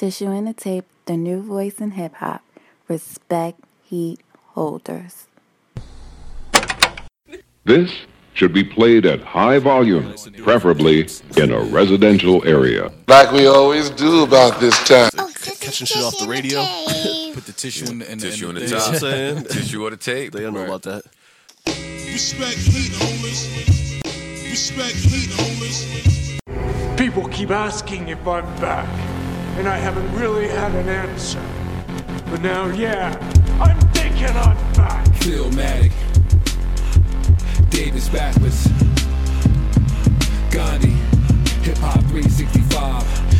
Tissue and the Tape, the new voice in hip hop. Respect heat holders. This should be played at high volume, preferably in a residential area. Like we always do about this time. Oh, catching shit off the radio. Put the tissue in the, in the, Tissue in on the, the you know what top. I'm saying? Tissue on the tape. They don't know about that. Respect heat holders. Respect heat holders. People keep asking if I'm back, and I haven't really had an answer. But now, yeah, I'm thinking I'm back. Philmatic. Davis backwards. Gandhi. Hip hop 365.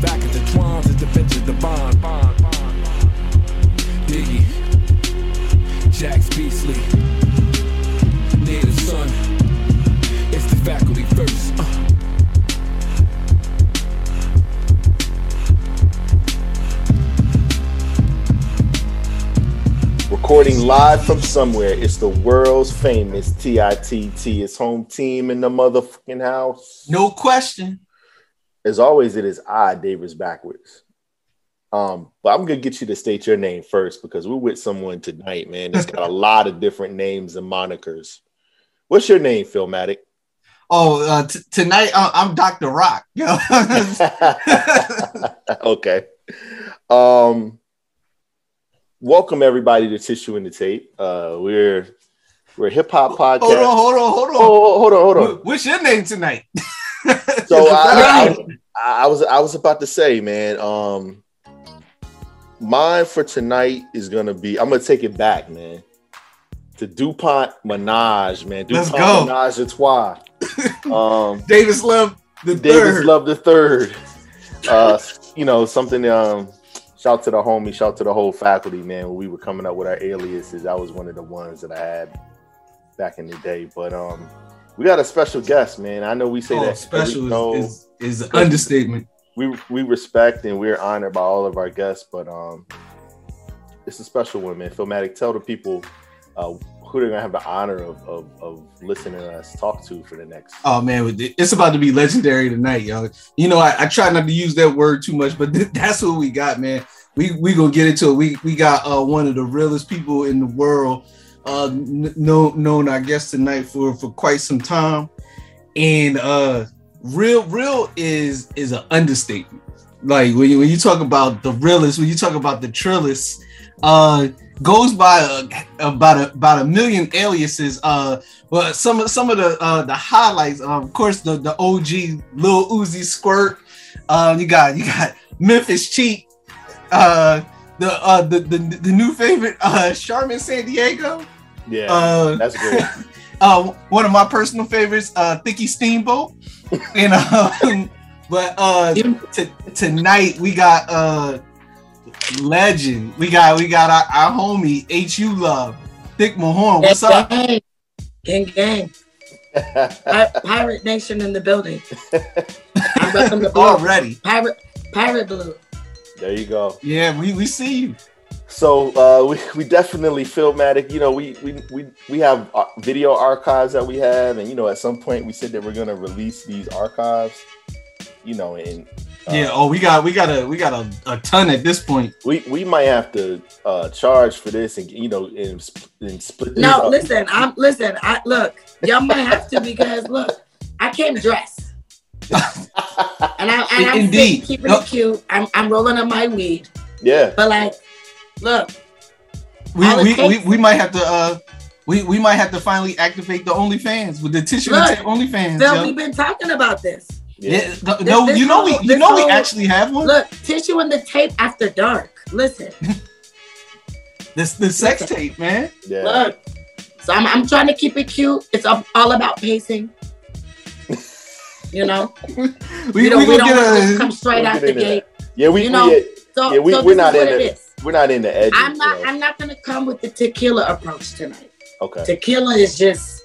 the back intertwines as the benches the bond. bond, bond. Diggy, Jax Beasley, Native Son. It's the faculty first. Uh. Recording live from somewhere, it's the world's famous TITT. It's home team in the motherfucking house. No question. As always, it is I, Davis Backwards. Um, but I'm gonna get you to state your name first because we're with someone tonight, man. It's got a lot of different names and monikers. What's your name, Philmatic? Oh, uh, t- tonight uh, I'm Dr. Rock. Okay. Um, welcome everybody to Tissue in the Tape. Uh, we're we're a hip hop podcast. hold on, hold on, hold on. Oh, hold on, hold on. What's your name tonight? So I, I, I was I was about to say, man. Um, mine for tonight is gonna be. I'm gonna take it back, man. To Dupont Menage, man. Let's Dupont go. Menage a trois. Um, Davis Love the Davis third. Love the third. Uh, you know something. Um, shout to the homie, shout to the whole faculty, man. When we were coming up with our aliases, that was one of the ones that I had back in the day. But um, we got a special guest, man. I know we say Oh, that special no, is, is, is an understatement. we we respect and we're honored by all of our guests, but um, it's a special one, man. Philmatic, tell the people uh, who they're gonna have the honor of, of of listening to us talk to for the next. Oh man, it's about to be legendary tonight, y'all. You know, I, I try not to use that word too much, but th- that's what we got, man. We we gonna get into it. We we got uh, one of the realest people in the world, uh, n- known known I guess tonight for for quite some time, and uh, real real is is an understatement. Like when you when you talk about the realest, when you talk about the trillist, uh, goes by uh, about a, about a million aliases. Uh, but some of some of the uh, the highlights, uh, of course, the the OG Lil Uzi Squirt. Uh, you got you got Memphis Cheat. Uh, the uh the, the the new favorite uh Charmin San Diego. Yeah, Uh, that's great. uh, one of my personal favorites, uh, Thicky Steamboat. and um, but uh, t- tonight we got uh, legend. We got we got our, our homie H.U. Love, Thick Mahorn. What's up? Gang, gang, gang. Pirate Nation in the building. I welcome the. Already. Pirate, Pirate Blue. There you go. Yeah, we, we see you. So uh, we we definitely Philmatic. You know, we we we we have uh, video archives that we have, and you know, at some point we said that we're gonna release these archives. You know, and uh, Yeah. Oh, we got we got a we got a, a ton at this point. we we might have to uh, charge for this, and you know, and, sp- and split. these No, up. listen, I'm listen, I look, y'all might have to because look, I came dressed. and I and I'm Indeed. keeping No. it cute. I'm I'm rolling up my weed. Yeah. But like Look, We All it we, we, we might have to uh we, we might have to finally activate the OnlyFans with the tissue Look, and tape OnlyFans. Phil, yo. we've been talking about this. Yeah, no, no, this you know we you this know we actually have one. Look, tissue and the tape after dark. Listen, This the sex tape, man. Yeah. look. So I'm, I'm trying to keep it cute. It's all all about pacing. You know, We, you know, we we gonna don't get wanna a come straight out the into gate. Yeah, we, You know, we So, yeah, we, so we're not in what the is. we're not in the edges. I'm not. so- I'm not gonna come with the tequila approach tonight. okay. Tequila is just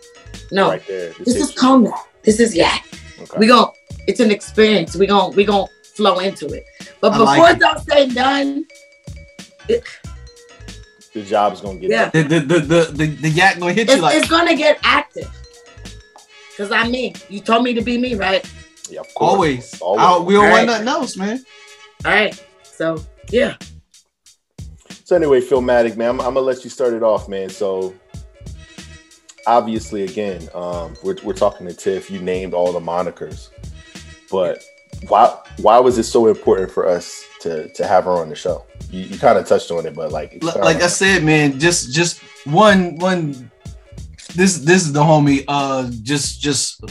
no. Right there. the This is tissue. cognac. This is yeah. Okay. We gon' It's an experience. We gon' we gon' flow into it. But I before like it's all said and done, it, the job's gonna get Yeah. the the the the, the, the yak gonna hit it's, you like it's gonna get active. Cause I'm me. You told me to be me, right? Yeah, of course. always. Always. I- we don't Right. want nothing else, man. All right. So yeah. So anyway, Philmatic, man, I'm, I'm gonna let you start it off, man. So obviously, again, um, we're we're talking to Tiff. You named all the monikers, but why why was it so important for us to to have her on the show? You, you kind of touched on it, but like, L- like I said, man, just just one one. This this is the homie. Uh, just just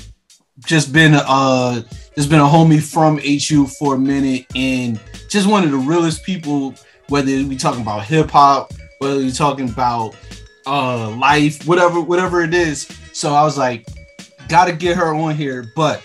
just been uh just been a homie from HU for a minute, and just one of the realest people. Whether we talking about hip hop, whether we talking about uh life, whatever whatever it is. So I was like, gotta get her on here, but.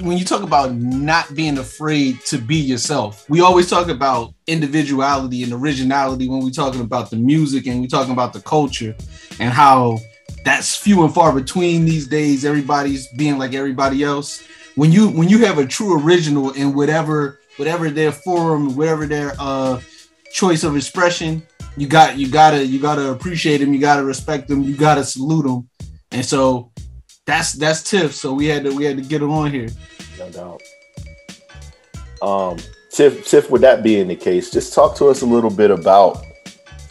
When you talk about not being afraid to be yourself, we always talk about individuality and originality when we're talking about the music and we're talking about the culture and how that's few and far between these days. Everybody's being like everybody else. When you when you have a true original in whatever whatever their forum, whatever their uh choice of expression, you got you gotta you gotta appreciate them, you gotta respect them, you gotta salute them. And so that's that's Tiff. So we had to we had to get her on here. no doubt. Um, Tiff, Tiff, with that being the case, just talk to us a little bit about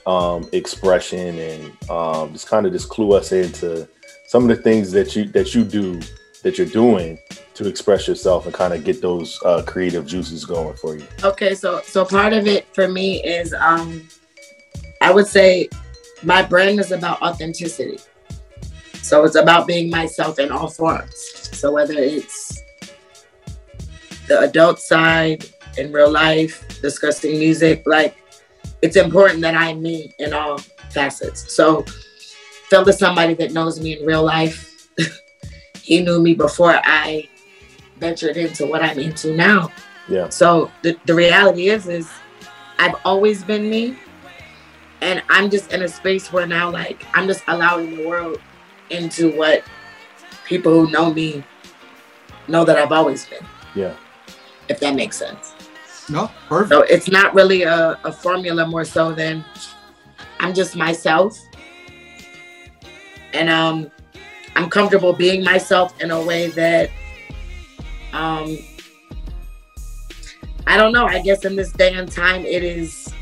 um, expression and um, just kind of just clue us into some of the things that you that you do that you're doing to express yourself and kind of get those uh, creative juices going for you. Okay, so so part of it for me is um I would say my brand is about authenticity. So it's about being myself in all forms. So whether it's the adult side in real life, discussing music, like it's important that I'm me in all facets. So Phil is somebody that knows me in real life. he knew me before I ventured into what I'm into now. Yeah. So the, the reality is is I've always been me. And I'm just in a space where now like I'm just allowing the world into what people who know me know that I've always been, Yeah. if that makes sense. No, perfect. So it's not really a, a formula more so than I'm just myself. And um I'm comfortable being myself in a way that um I don't know, I guess in this day and time it is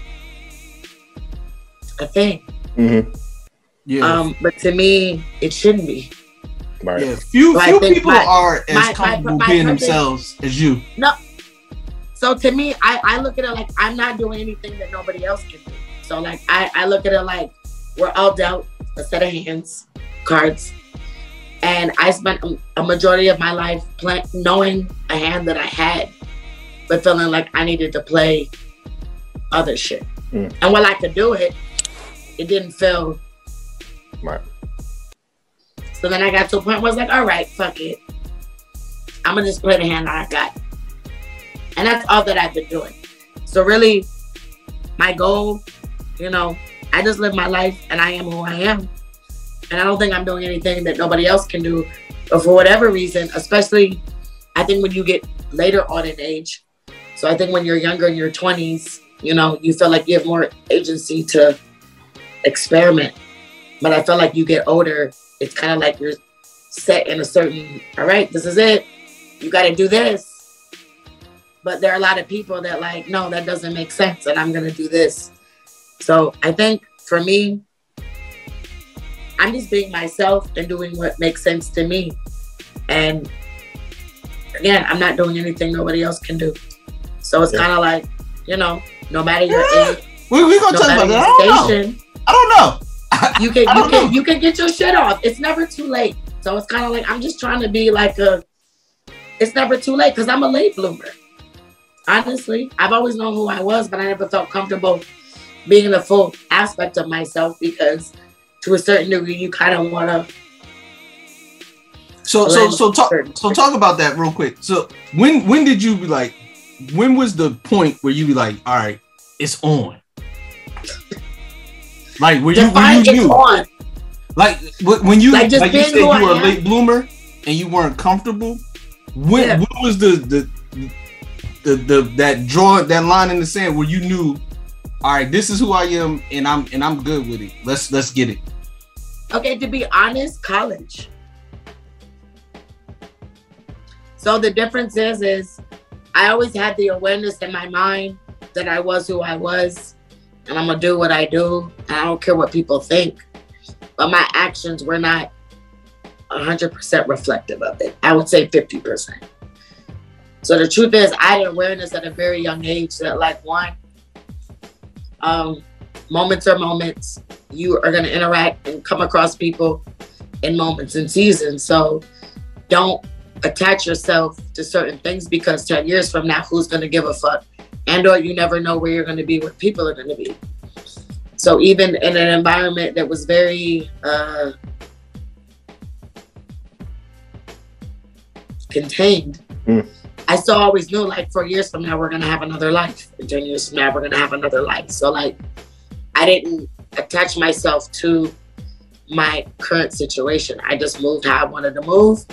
a thing. Mm-hmm. Yeah. Um but to me it shouldn't be. Right. yeah. Few So few people my- are as my- my- comfortable my being purpose- themselves as you. No. So to me, I, I look at it like I'm not doing anything that nobody else can do. So like I, I look at it like we're all dealt a set of hands, cards. And I spent a, a majority of my life play, knowing a hand that I had, but feeling like I needed to play other shit. Mm. And while I could do it, it didn't feel Right. so then I got to a point where I was like, all right, fuck it. I'm gonna just play the hand I got. And that's all that I've been doing. So really, my goal, you know, I just live my life and I am who I am. And I don't think I'm doing anything that nobody else can do. But for whatever reason, especially I think when you get later on in age, so I think when you're younger in your 20s, you know, you feel like you have more agency to experiment. But I feel like you get older, it's kind of like you're set in a certain, all right, this is it. You got to do this. But there are a lot of people that like, no, that doesn't make sense, and I'm gonna do this. So I think for me, I'm just being myself and doing what makes sense to me. And again, I'm not doing anything nobody else can do. So it's Yeah. kind of like, you know, no matter your Yeah. age, We we gonna no talk about that. I don't know. I don't know. You can you can know. you can get your shit off. It's never too late. So it's kind of like I'm just trying to be like a. It's never too late because I'm a late bloomer. Honestly, I've always known who I was, but I never felt comfortable being in the full aspect of myself because, to a certain degree, you kind of want to. So so so talk so talk about that real quick. So when when did you be like? When was the point where you be like, all right, it's on? Like where you, where you knew, on. like when you Like, like, you said you were a late bloomer and you weren't comfortable. When Yeah. what was the the the the that draw that line in the sand where you knew, all right, this is who I am and I'm and I'm good with it. Let's let's get it. Okay, to be honest, college. So the difference is, is I always had the awareness in my mind that I was who I was, and I'm gonna do what I do, I don't care what people think. But my actions were not 100% reflective of it. I would say 50%. So the truth is, I had awareness at a very young age that, like, one, um, moments are moments. You are to interact and come across people in moments and seasons. So don't attach yourself to certain things because 10 years from now, who's to give a fuck? And or you never know where you're going to be, where people are going to be. So even in an environment that was very uh, contained, Mm. I still always knew like four years from now we're gonna have another life. And ten years from now we're gonna have another life. So like I didn't attach myself to my current situation. I just moved how I wanted to move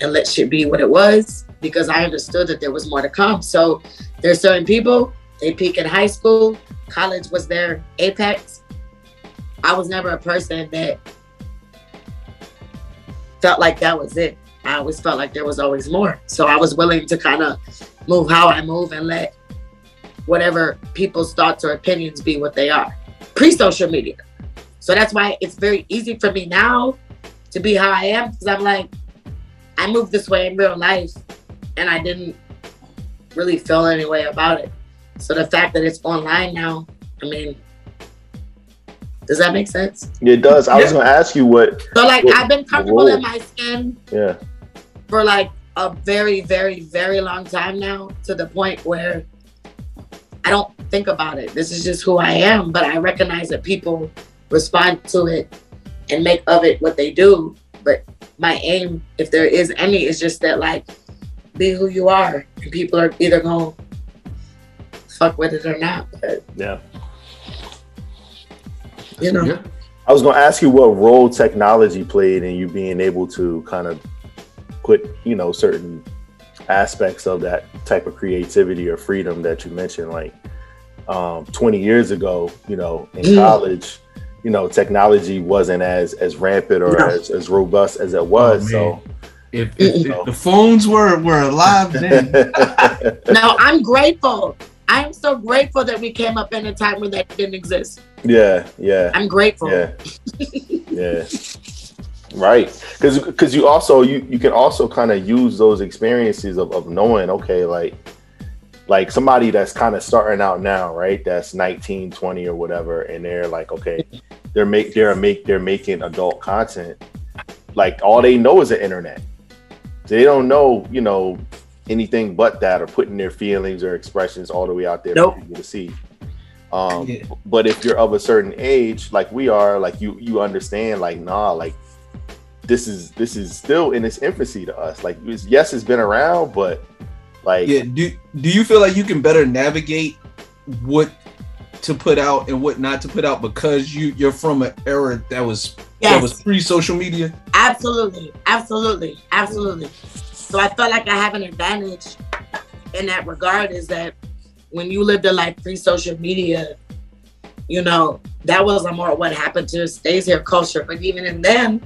and let shit be what it was because I understood that there was more to come. So there's certain people, they peak in high school, college was their apex. I was never a person that felt like that was it. I always felt like there was always more. So I was willing to kind of move how I move and let whatever people's thoughts or opinions be what they are pre social media. So that's why it's very easy for me now to be how I am because I'm like, I moved this way in real life and I didn't really feel any way about it. So the fact that it's online now, I mean, does that make sense? It does. I was gonna ask you what. So like what- I've been comfortable Whoa. in my skin Yeah. for like a very, very, very long time now to the point where I don't think about it. This is just who I am, but I recognize that people respond to it and make of it what they do. But my aim, if there is any, is just that like be who you are. And people are either gonna fuck with it or not. But Yeah. you know. I was going to ask you what role technology played in you being able to kind of put, you know, certain aspects of that type of creativity or freedom that you mentioned. Like um, 20 years ago, you know, in Mm. college, you know, technology wasn't as as rampant or No. as, as robust as it was. so If, if, if the phones were were alive then, No, I'm grateful. I'm so grateful that we came up in a time when that didn't exist. yeah, yeah. I'm grateful. Yeah. yeah. Right. Cause cause you also you you can also kind of use those experiences of, of knowing, okay, like like somebody that's kind of starting out now, right? That's 19, 20 or whatever, and they're like, okay, they're make they're make they're making adult content. Like all they know is the internet. They don't know, you know, anything but that or putting their feelings or expressions all the way out there Nope. for people to see. Um, but if you're of a certain age, like we are, like you you understand, like nah, like this is this is still in its infancy to us. Like it's, yes, it's been around, but like yeah. Do do you feel like you can better navigate what to put out and what not to put out because you you're from an era that was that was pre social media? Absolutely, absolutely, absolutely. So I felt like I have an advantage in that regard is that when you lived a life pre social media, you know, that was a more what happened to stays here culture. But even in them,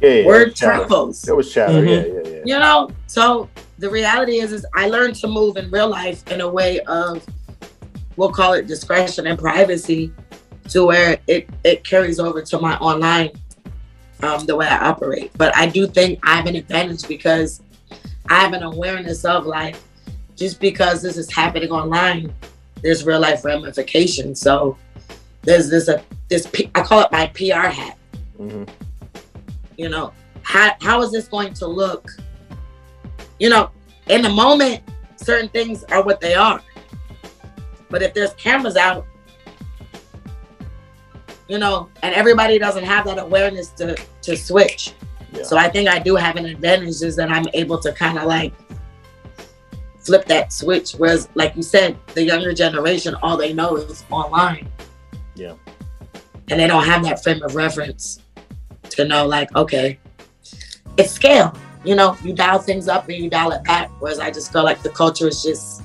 yeah, yeah, word there was chatter. travels. There was chatter, Mhm. yeah, yeah, yeah. you know so the reality is is i learned to move in real life in a way of we'll call it discretion and privacy to where it it carries over to my online um, the way i operate but i do think i have an advantage because i have an awareness of like just because this is happening online, there's real life ramifications. So there's this a this P- I call it my PR hat. hmm You know, how how is this going to look? You know, in the moment, certain things are what they are. But if there's cameras out, you know, and everybody doesn't have that awareness to to switch. Yeah. So I think I do have an advantage is that I'm able to kind of like flip that switch. Whereas, like you said, the younger generation, all they know is online. Yeah. And they don't have that frame of reference to know, like, okay, it's scale. You know, you dial things up and you dial it back. Whereas I just feel like the culture is just,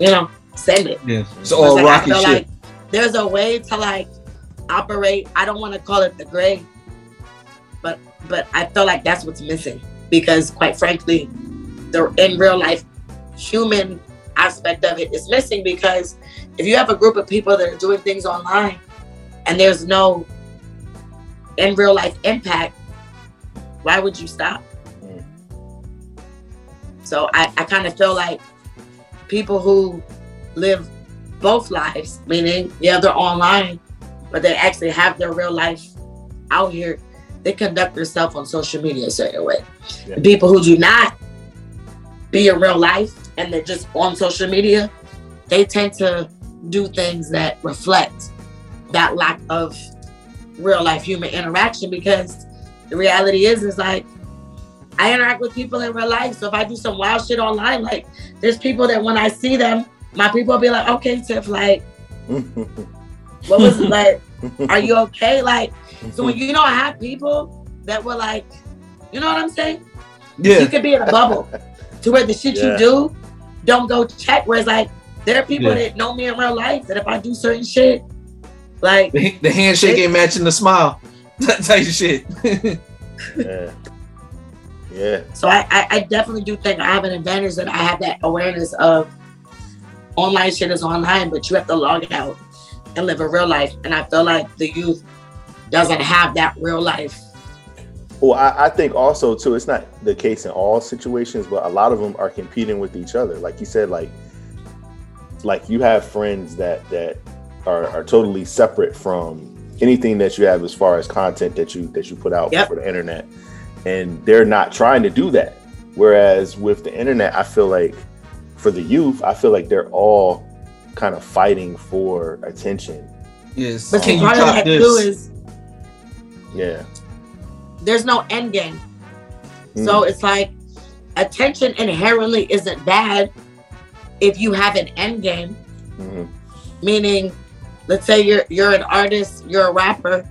you know, send it. Yeah, it's all like, rocky shit. like there's a way to like operate. I don't want to call it the gray, but but I feel like that's what's missing because quite frankly, the in real life human aspect of it is missing because if you have a group of people that are doing things online and there's no in real life impact, why would you stop? Mm. So I, I kind of feel like people who live both lives, meaning yeah, they're online, but they actually have their real life out here, they conduct themselves on social media a certain way. Yeah. The people who do not be in real life and they're just on social media, they tend to do things that reflect that lack of real life human interaction because the reality is is like I interact with people in real life. So if I do some wild shit online, like there's people that when I see them, my people will be like, okay, Tiff, like, what was it like? Are you okay? Like, so when mm-hmm. you know I have people that were like, you know what I'm saying? Yeah. You could be in a bubble to where the shit Yeah. you do don't go check. Whereas like there are people Yeah. that know me in real life that if I do certain shit, like The, the handshake ain't matching the smile. That type of shit. yeah. Yeah. So I, I, I definitely do think I have an advantage that I have that awareness of online shit is online, but you have to log out and live a real life. And I feel like the youth doesn't have that real life. Well, I, I think also too, it's not the case in all situations, but a lot of them are competing with each other. Like you said, like like you have friends that that are, are totally separate from anything that you have as far as content that you that you put out Yep. for the internet, and they're not trying to do that. Whereas with the internet, I feel like for the youth, I feel like they're all kind of fighting for attention. yes. But Can you part of top this? is Yeah. there's no end game. Mm. So it's like attention inherently isn't bad if you have an end game. Mhm. Meaning, let's say you're you're an artist, you're a rapper,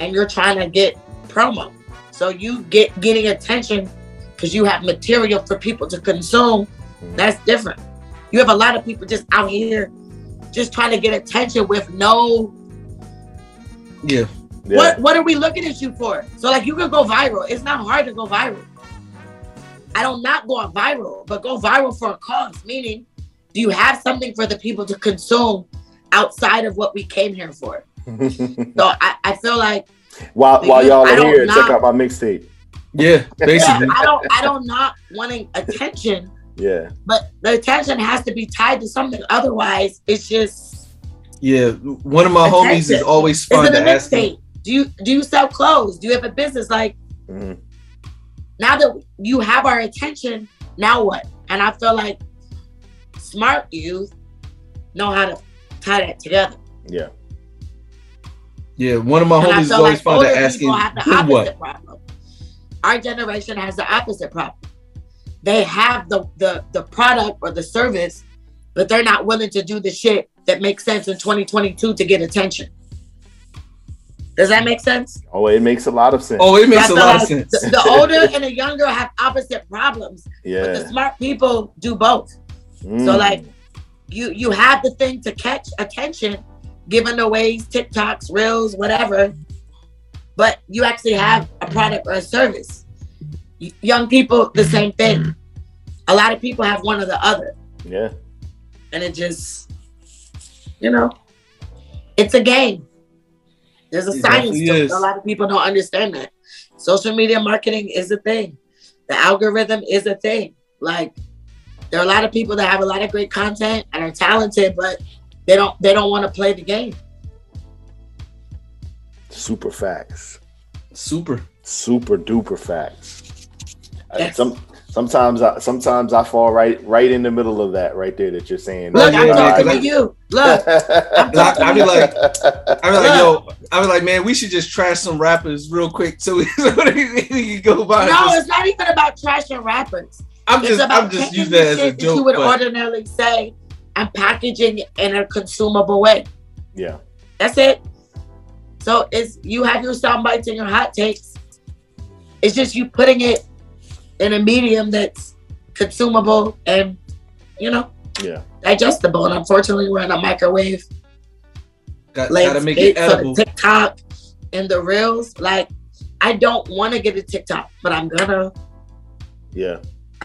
and you're trying to get promo. So you get getting attention because you have material for people to consume. That's different. You have a lot of people just out here just trying to get attention with no Yeah. Yeah. what what are we looking at you for? So like you can go viral. It's not hard to go viral. I don't not go viral, but go viral for a cause. Meaning, do you have something for the people to consume outside of what we came here for? So I, I feel like while The while y'all are don't here, check out my mixtape. Yeah. yeah, Basically. I don't I don't not wanting attention, Yeah. but the attention has to be tied to something. Otherwise, it's just Yeah. One of my homies is always fun it to ask me. Do you do you sell clothes? Do you have a business? Like Mhm. now that you have our attention, now what? And I feel like smart youth know how to tie that together. Yeah. Yeah. One of my and homies is always like fun to older ask people him have the who what. problem. Our generation has the opposite problem. They have the, the the product or the service, but they're not willing to do the shit that makes sense in 2022 to get attention. Does that make sense? Oh, it makes a lot of sense. Oh, it makes I a feel lot of sense. The, the older and the younger have opposite problems, but the smart people do both. So Mm. like you you have the thing to catch attention, given the ways, TikToks, Reels, whatever, but you actually have a product or a service. Y- Young people, the mm-hmm. same thing. Mm-hmm. A lot of people have one or the other, yeah. and it just, you know, it's a game. There's a science definitely to it. is. A lot of people don't understand that. Social media marketing is a thing. The algorithm is a thing. Like There are a lot of people that have a lot of great content and are talented, but they don't they don't want to play the game. Super facts. Super. Super duper facts. I- Yes. some sometimes I sometimes I fall right right in the middle of that right there that you're saying. Look, I'm man, talking 'cause to you. Look, I'm talking to be you. like, I be like, yo, I be like, man, we should just trash some rappers real quick so we, so we can go by. no, Just- it's not even about trashing rappers. I'm it's just, about I'm just using that as a shit that you would But ordinarily say and packaging in a consumable way. yeah. That's it. So it's you have your sound bites and your hot takes. It's just you putting it in a medium that's consumable and you know Yeah. digestible. And unfortunately, we're in a microwave. got, gotta make it for the edible. TikTok and the reels. Like, I don't want to get a TikTok, but I'm gonna. Yeah.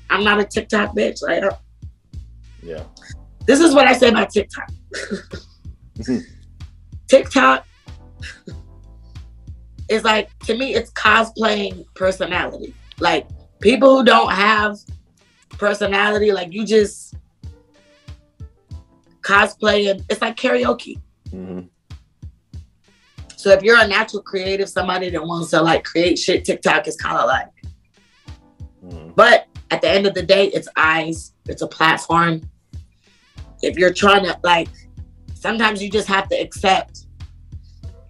I'm not a TikTok bitch. Like, Yeah. this is what I say about TikTok. TikTok is like to me, it's cosplaying personality. Like people who don't have personality, like you just cosplay and it's like karaoke. hmm So if you're a natural creative, somebody that wants to like create shit, TikTok is kind of like. hmm But at the end of the day, it's eyes. It's a platform. If you're trying to like, sometimes you just have to accept.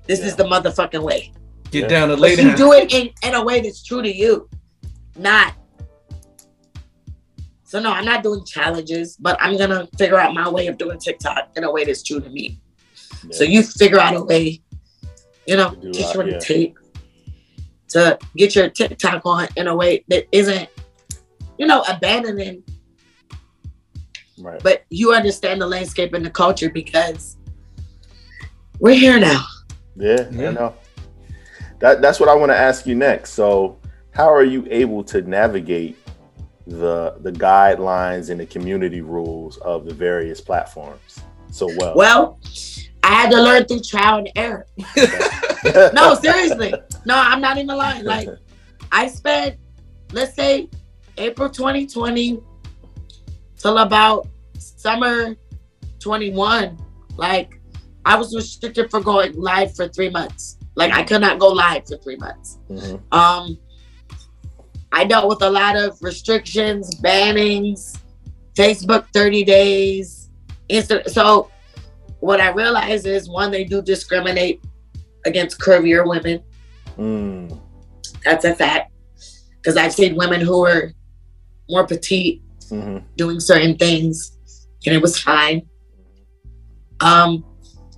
This is the motherfucking way. Get down to But lay you do it in, in a way that's true to you, not. So no, I'm not doing challenges, but I'm gonna figure out my way of doing TikTok in a way that's true to me. So you figure out a way, you know, Do teach that, you on yeah. the tape to get your TikTok on in a way that isn't, you know, abandoning, Right. but you understand the landscape and the culture because we're here now. Yeah, Yeah. I know. That that's what I want to ask you next. So, how are you able to navigate the the guidelines and the community rules of the various platforms so well? Well, I had to learn through trial and error. no, seriously. No, I'm not even lying. Like, I spent, let's say, April 2020 till about summer 21. Like, I was restricted for going live for three months. Like, I could not go live for three months. Mhm. Um, I dealt with a lot of restrictions, bannings, Facebook 30 days. Insta- so, what I realized is one, they do discriminate against curvier women. Mm, That's a fact. Because I've seen women who are more petite mhm. doing certain things, and it was fine. Um,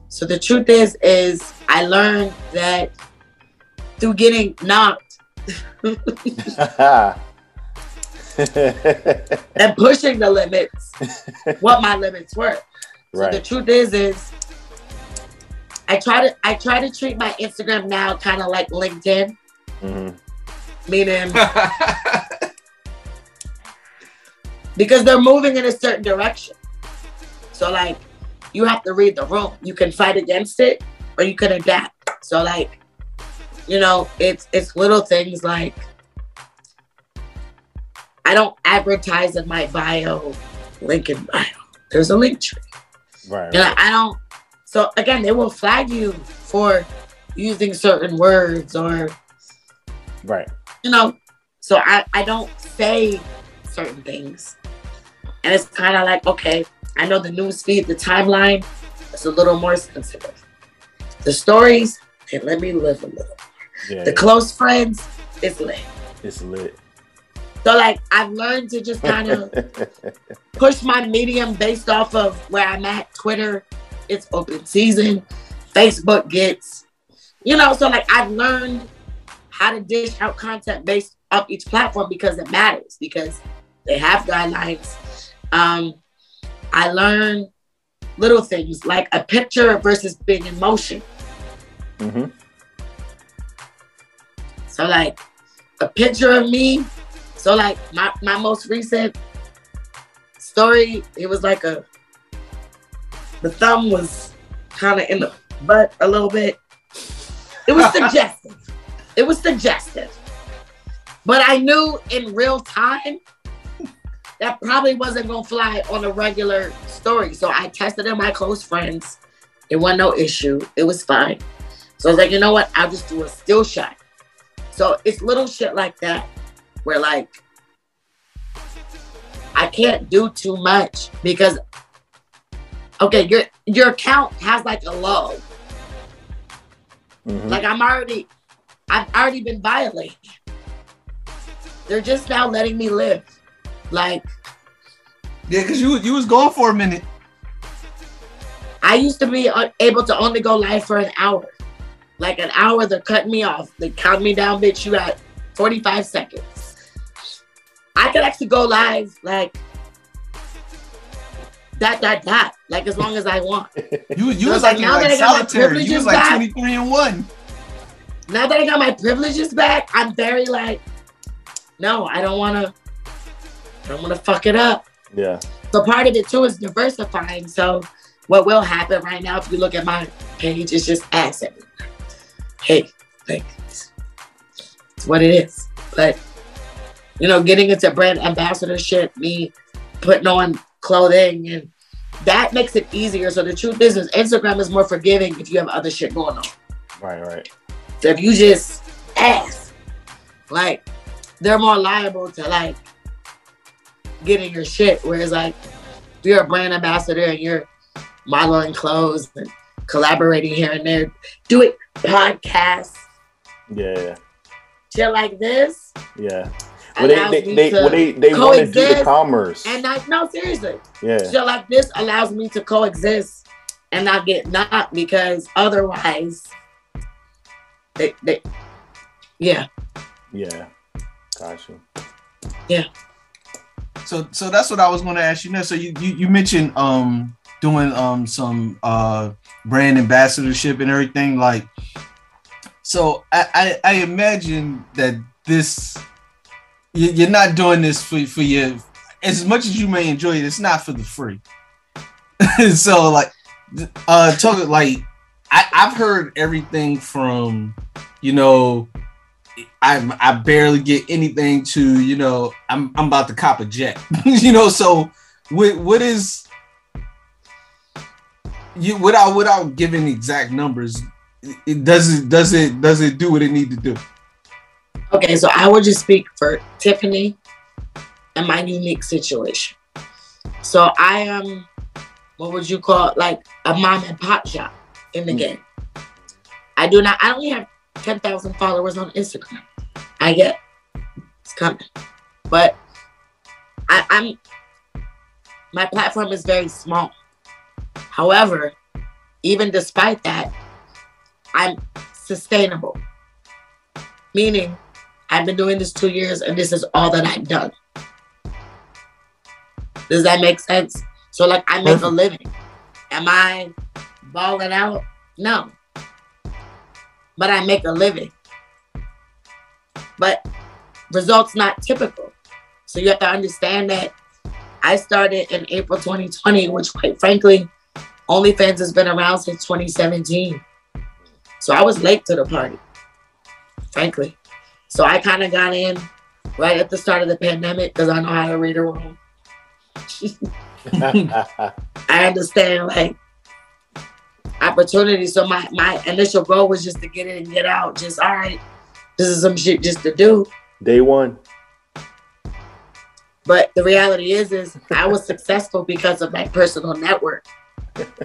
so the truth is, is I learned that through getting knocked and pushing the limits, what my limits were. So the truth is, is I try to I try to treat my Instagram now kind of like LinkedIn, Mhm. meaning because they're moving in a certain direction. So like you have to read the room. You can fight against it or you can adapt. So like, you know, it's it's little things like I don't advertise in my bio, link in bio. There's a link tree. Right. You know, I don't. So again, they will flag you for using certain words or Right. you know. So I I don't say certain things, and it's kind of like okay, I know the news feed, the timeline, it's a little more sensitive. The stories, they let me live a little. Yeah. The close friends, it's lit. it's lit. So like I've learned to just kind of push my medium based off of where I'm at. Twitter, it's open season. Facebook gets, you know, so like I've learned how to dish out content based off each platform because it matters because they have guidelines. Um, I learned little things like a picture versus being in motion. hmm So like a picture of me. So like my, my most recent story, it was like a the thumb was kind of in the butt a little bit. It was suggestive. It was suggestive. But I knew in real time that probably wasn't gonna fly on a regular story. So I tested in my close friends. It wasn't no issue. It was fine. So I was like, you know what? I'll just do a still shot. So it's little shit like that where like I can't do too much because okay, your your account has like a low. Mhm. Like I'm already I've already been violated. They're just now letting me live. Like Yeah, because you you was gone for a minute. I used to be uh, able to only go live for an hour. Like an hour, they're cutting me off. They count me down, bitch. You got 45 seconds. I could actually go live like dot dot dot, like as long as I want. You you So was like, like, now like that I got my solitary. You was like back- 23 and 1. Now that I got my privileges back, I'm very like, no, I don't wanna I don't wanna fuck it up. Yeah. So part of it too is diversifying. So what will happen right now, if you look at my page, it's just ass everywhere. Hey, like it's it's what it is. But you know, getting into brand ambassadorship, me putting on clothing and that makes it easier. So the truth is, is Instagram is more forgiving if you have other shit going on. Right, right. So if you just ask, like, they're more liable to like getting your shit. Whereas like, if you're a brand ambassador and you're modeling clothes and collaborating here and there, do it podcasts, Yeah, shit like this. yeah. Well, they they me they, to well, they, they want to do the commerce. And like, no, seriously, Yeah, shit like this allows me to coexist and not get knocked because otherwise, they, they, yeah, yeah. Gotcha. yeah. So so that's what I was going to ask you next. So you, you you mentioned um doing um some uh brand ambassadorship and everything like. So I I, I imagine that this you- you're not doing this for for your as much as you may enjoy it. It's not for the free. so like uh talk like I I've heard everything from you know I I barely get anything to you know I'm I'm about to cop a jet you know so what what is you without without giving exact numbers it does it does it does it do what it need to do Okay, so I will just speak for Tiffany and my unique situation. So I am, what would you call it, like a mom and pop shop in the mm. game. I do not. I only have ten thousand followers on Instagram. I get it's coming, but I, I'm my platform is very small. However, even despite that, I'm sustainable. Meaning, I've been doing this two years and this is all that I've done. Does that make sense? So, like, I make a living. Am I balling out? No. But I make a living. But results not typical. So you have to understand that I started in April 2020, which quite frankly, OnlyFans has been around since 2017. So I was late to the party, frankly. So I kind of got in right at the start of the pandemic because I know how to read a room. I understand like opportunity. So my my initial goal was just to get in and get out. Just all right, this is some shit just to do. Day one. But the reality is, is I was successful because of my personal network.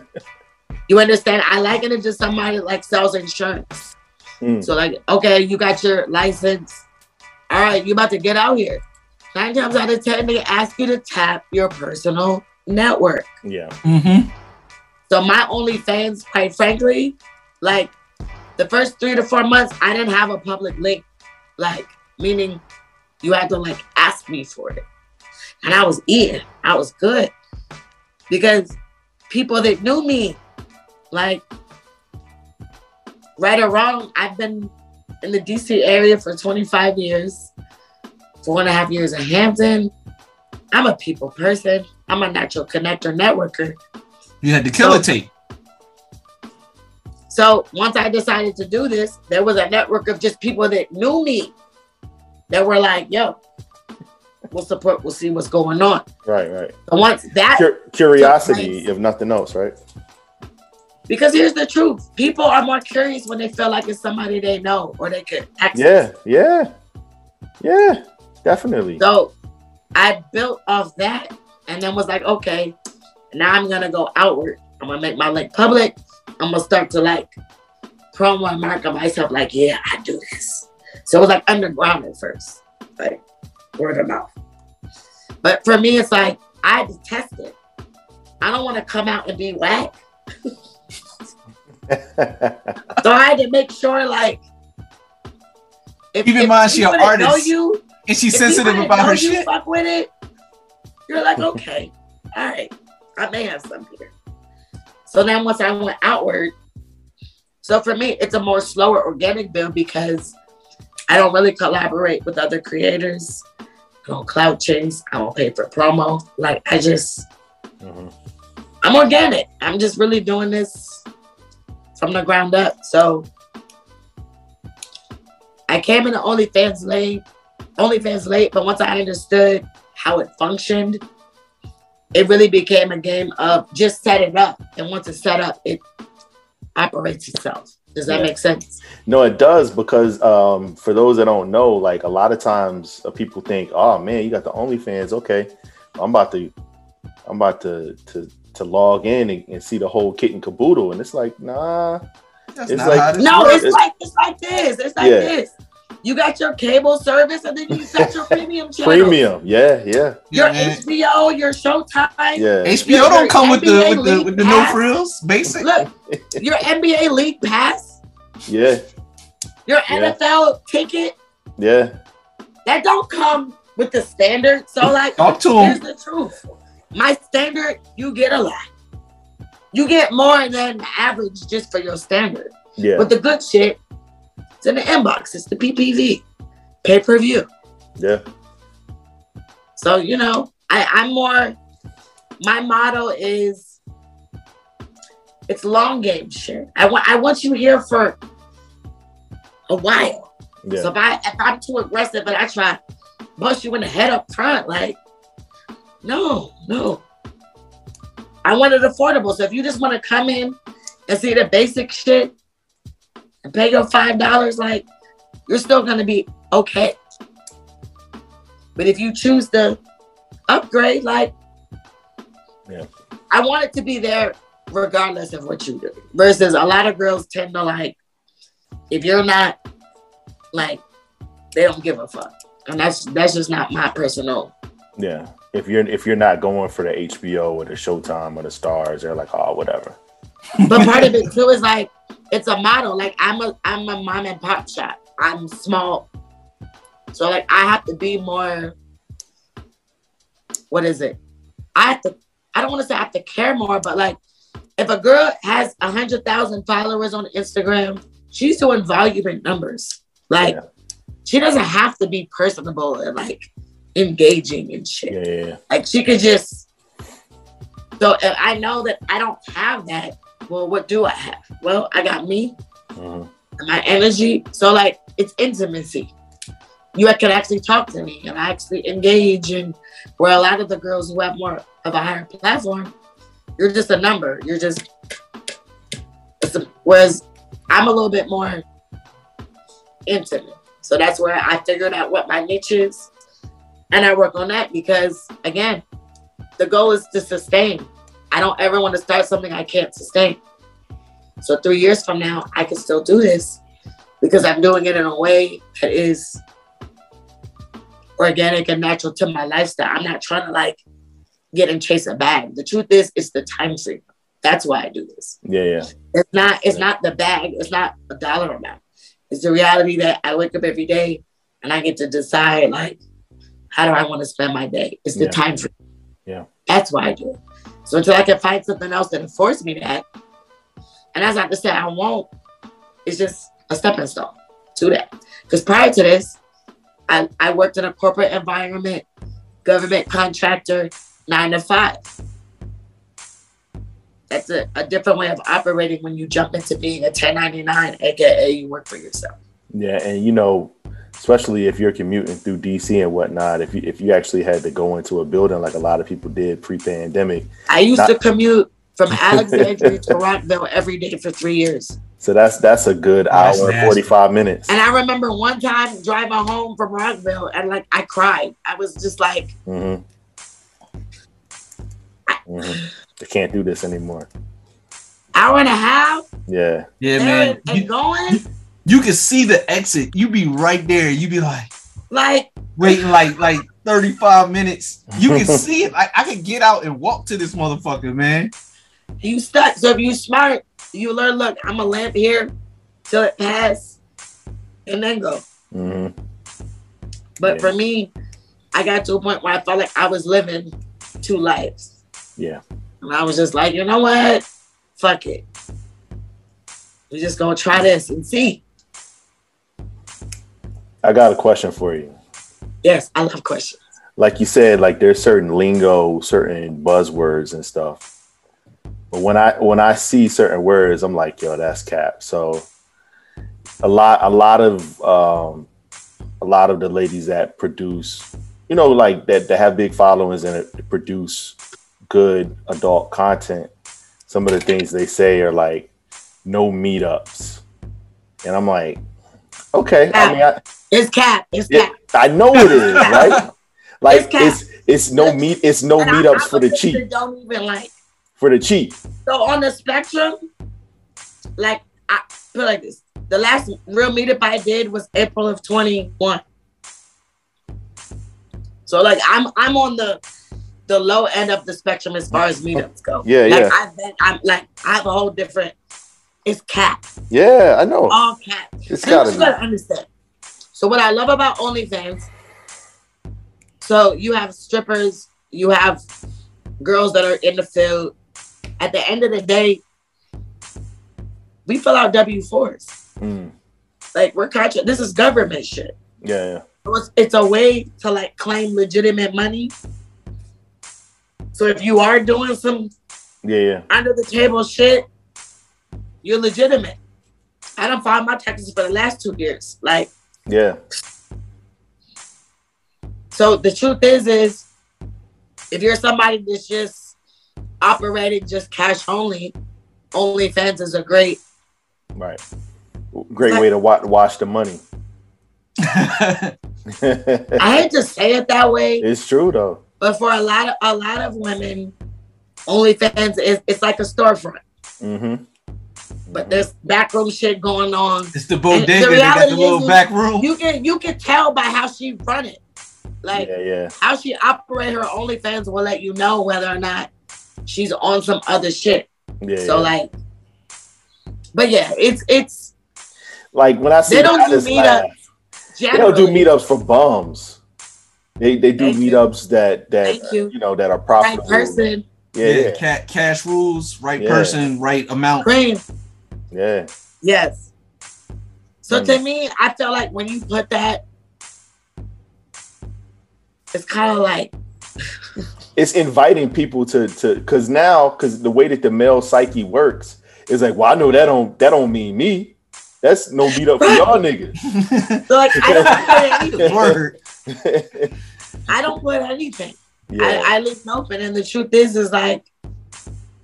You understand? I liken it to somebody like sells insurance. Mm. So like, okay, you got your license. All right, you about to get out here. Nine times out of ten, they ask you to tap your personal network. Yeah. mm-hmm. So my OnlyFans, quite frankly, like the first three to four months, I didn't have a public link. Like, meaning you had to like ask me for it. And I was eating. I was good. Because people that knew me, like right or wrong, I've been in the DC area for 25 years, four and a half years in Hampton. I'm a people person. I'm a natural connector networker. you had to kill So- a tape So once I decided to do this, there was a network of just people that knew me that were like, yo, we'll support. We'll see what's going on. Right, right. But once that Cur- curiosity, if nothing else, right? Because here's the truth: people are more curious when they feel like it's somebody they know or they could access. Yeah, yeah, yeah, definitely. So I built off that, and then was like, okay, now I'm gonna go outward. I'm gonna make my link public. I'm gonna start to like promo and market myself. Like, yeah, I do this. So it was like underground at first, like word of mouth. But for me, it's like I detest it. I don't want to come out and be whack. So I had to make sure, like, if, Keep in if mind she an people know artist. you, And she's sensitive about know her you shit. Fuck with it. You're like, okay, all right, I may have some here. So then once I went outward, so for me, it's a more slower organic build because I don't really collaborate with other creators. Don't cloud chase. I don't pay for promo. Like I just, mm-hmm. I'm organic. I'm just really doing this from the ground up. So I came into OnlyFans late, OnlyFans late, but once I understood how it functioned, it really became a game of just set it up. And once it's set up, it operates itself. Does that Yeah. make sense? No, it does because um, for those that don't know, like a lot of times uh, people think, "Oh man, you got the OnlyFans. Okay, I'm about to, I'm about to to to log in and, and see the whole kit and caboodle." And it's like, nah, That's it's not like how this No, works. it's like it's like this. It's like Yeah. this. You got your cable service and then you got your premium channel. premium. Yeah, yeah, Your Yeah. HBO, your Showtime. yeah. HBO don't come with the with the, with the no frills. Basic. Look, your NBA League Pass, yeah, your Yeah. NFL ticket, yeah, that don't come with the standard. So like Talk to here's him. the truth. My standard, you get a lot. You get more than average just for your standard. yeah, But the good shit, it's in the inbox. It's the PPV, pay per view. yeah. So you know, I, I'm more. My motto is, it's long game shit. I want I want you here for a while. Yeah. So if I if I'm too aggressive and I try bust you in the head up front, like, no, no. I want it affordable. So if you just want to come in and see the basic shit and pay your five dollars, like, you're still gonna be okay. But if you choose to upgrade, like, Yeah. I want it to be there regardless of what you do. Versus a lot of girls tend to like, if you're not like, they don't give a fuck, and that's that's just not my personal. yeah. If you're if you're not going for the HBO or the Showtime or the Starz, they're like, oh, whatever. But part of it too is like, it's a model. Like I'm a I'm a mom and pop shop. I'm small, so like I have to be more. What is it? I have to. I don't want to say I have to care more, but like, if a girl has a hundred thousand followers on Instagram, she's doing volume and numbers. Like, Yeah. she doesn't have to be personable and like engaging and shit. Yeah, yeah, yeah. Like she could just. So if I know that I don't have that, well, what do I have? Well, I got me, Mhm. and my energy. So like it's intimacy. You can actually talk to me and I actually engage. And where a lot of the girls who have more of a higher platform, you're just a number. You're just. Whereas I'm a little bit more intimate. So that's where I figured out what my niche is. And I work on that because, again, the goal is to sustain. I don't ever want to start something I can't sustain. So three years from now, I can still do this because I'm doing it in a way that is organic and natural to my lifestyle. I'm not trying to like get and chase a bag. The truth is, it's the time frame. That's why I do this. yeah, yeah. It's not. It's not the bag. It's not a dollar amount. It's the reality that I wake up every day and I get to decide like, how do I want to spend my day? It's the Yeah. time frame. Yeah. That's why I do it. So until I can find something else that affords me that, and that's not to say I won't. It's just a stepping stone to that. Because prior to this, I, I worked in a corporate environment, government contractor, nine to five. That's a, a different way of operating when you jump into being a 1099, aka you work for yourself. Yeah, and you know, especially if you're commuting through DC and whatnot. If you if you actually had to go into a building like a lot of people did pre-pandemic, I used Not- to commute from Alexandria to Rockville every day for three years. so that's that's a good that's hour and 45 minutes. And I remember one time driving home from Rockville and like I cried. I was just like, hmm hmm I can't do this anymore. hour and a half Yeah, Yeah, there man. and You, going. You can see the exit. You be right there. You be like Like, waiting like like 35 minutes. You can see it. I, I can get out and walk to this motherfucker, man. you stuck. So if you smart, you learn, look, I'm a lamp here till it pass and then go. hmm But Yeah. for me, I got to a point where I felt like I was living two lives. yeah. And I was just like, you know what? Fuck it. We're just gonna try this and see. I got a question for you. Yes, I love questions. Like you said, like there's certain lingo, certain buzzwords and stuff. But when I when I see certain words, I'm like, yo, that's cap. So a lot a lot of um a lot of the ladies that produce, you know, like that that have big followings and it produce good adult content. Some of the things they say are like no meetups. And I'm like, okay. I mean I, It's cap. It's cap. I know it is, right? Like It's it's it's no meet it's no And meetups for the cheap. Don't even like. For the cheap. So on the spectrum, like I feel like this: the last real meetup I did was April of 21. So like I'm I'm on the the low end of the spectrum as far as meetups go. Yeah, like, yeah. I've been, I'm like I have a whole different. It's cats. Yeah, I know. all cats. It's be. what understand. So what I love about OnlyFans, so you have strippers, you have girls that are in the field. At the end of the day, we fill out W fours. Mm, Like we're contract. This is government shit. yeah, yeah. So it's, it's a way to like claim legitimate money. So if you are doing some Yeah, yeah. under the table shit, you're legitimate. I don't file my taxes for the last two years. Like Yeah. So the truth is, is if you're somebody that's just operating just cash only, OnlyFans is a great. Right. Great way to wa- wash the money. I hate to say it that way, It's true though. but for a lot of a lot of women, OnlyFans is it's like a storefront. hmm But there's backroom shit going on. It's the And bodega. the They got reality the little is- back room. You can you can tell by how she run it, like yeah, yeah. how she operate her OnlyFans will let you know whether or not she's on some other shit. Yeah. So yeah. like, but yeah, it's it's like when I see They don't do meetups. They don't do meetups for bums. They they do Thank you. meetups that that Thank you. you know that are proper. right person, Yeah, yeah, yeah, ca- cash rules, right Yeah. person, right amount. cream. Yeah. Yes. So to me, I feel like when you put that, it's kind of like It's inviting people to to because now because the way that the male psyche works is like, well, I know that don't that don't mean me. That's no beat meetup for y'all niggas. so like I don't put anything. Word. I don't put anything. yeah, I, I leave it open, and the truth is, is like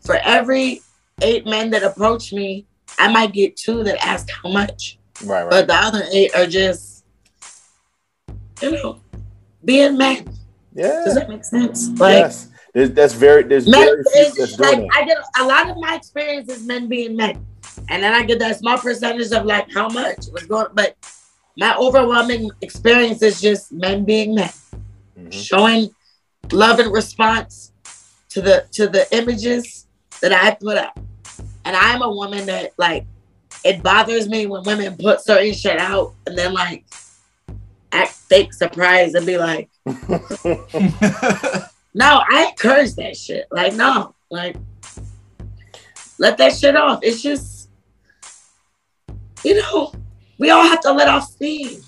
for every eight men that approach me, I might get two that ask how much. right, right. but the other eight are just, you know, being men. yeah, Does that make sense? Like, yes. There's, that's very there's men very few that's like doing. I get a lot of my experience is men being men, and then I get that small percentage of like how much was going, but my overwhelming experience is just men being men, Mhm. showing love and response to the to the images that I put up, and I'm a woman that like it bothers me when women put certain shit out and then like act fake surprised and be like, no, I encourage that shit. Like, no, like, let that shit off. It's just, you know, we all have to let off steam.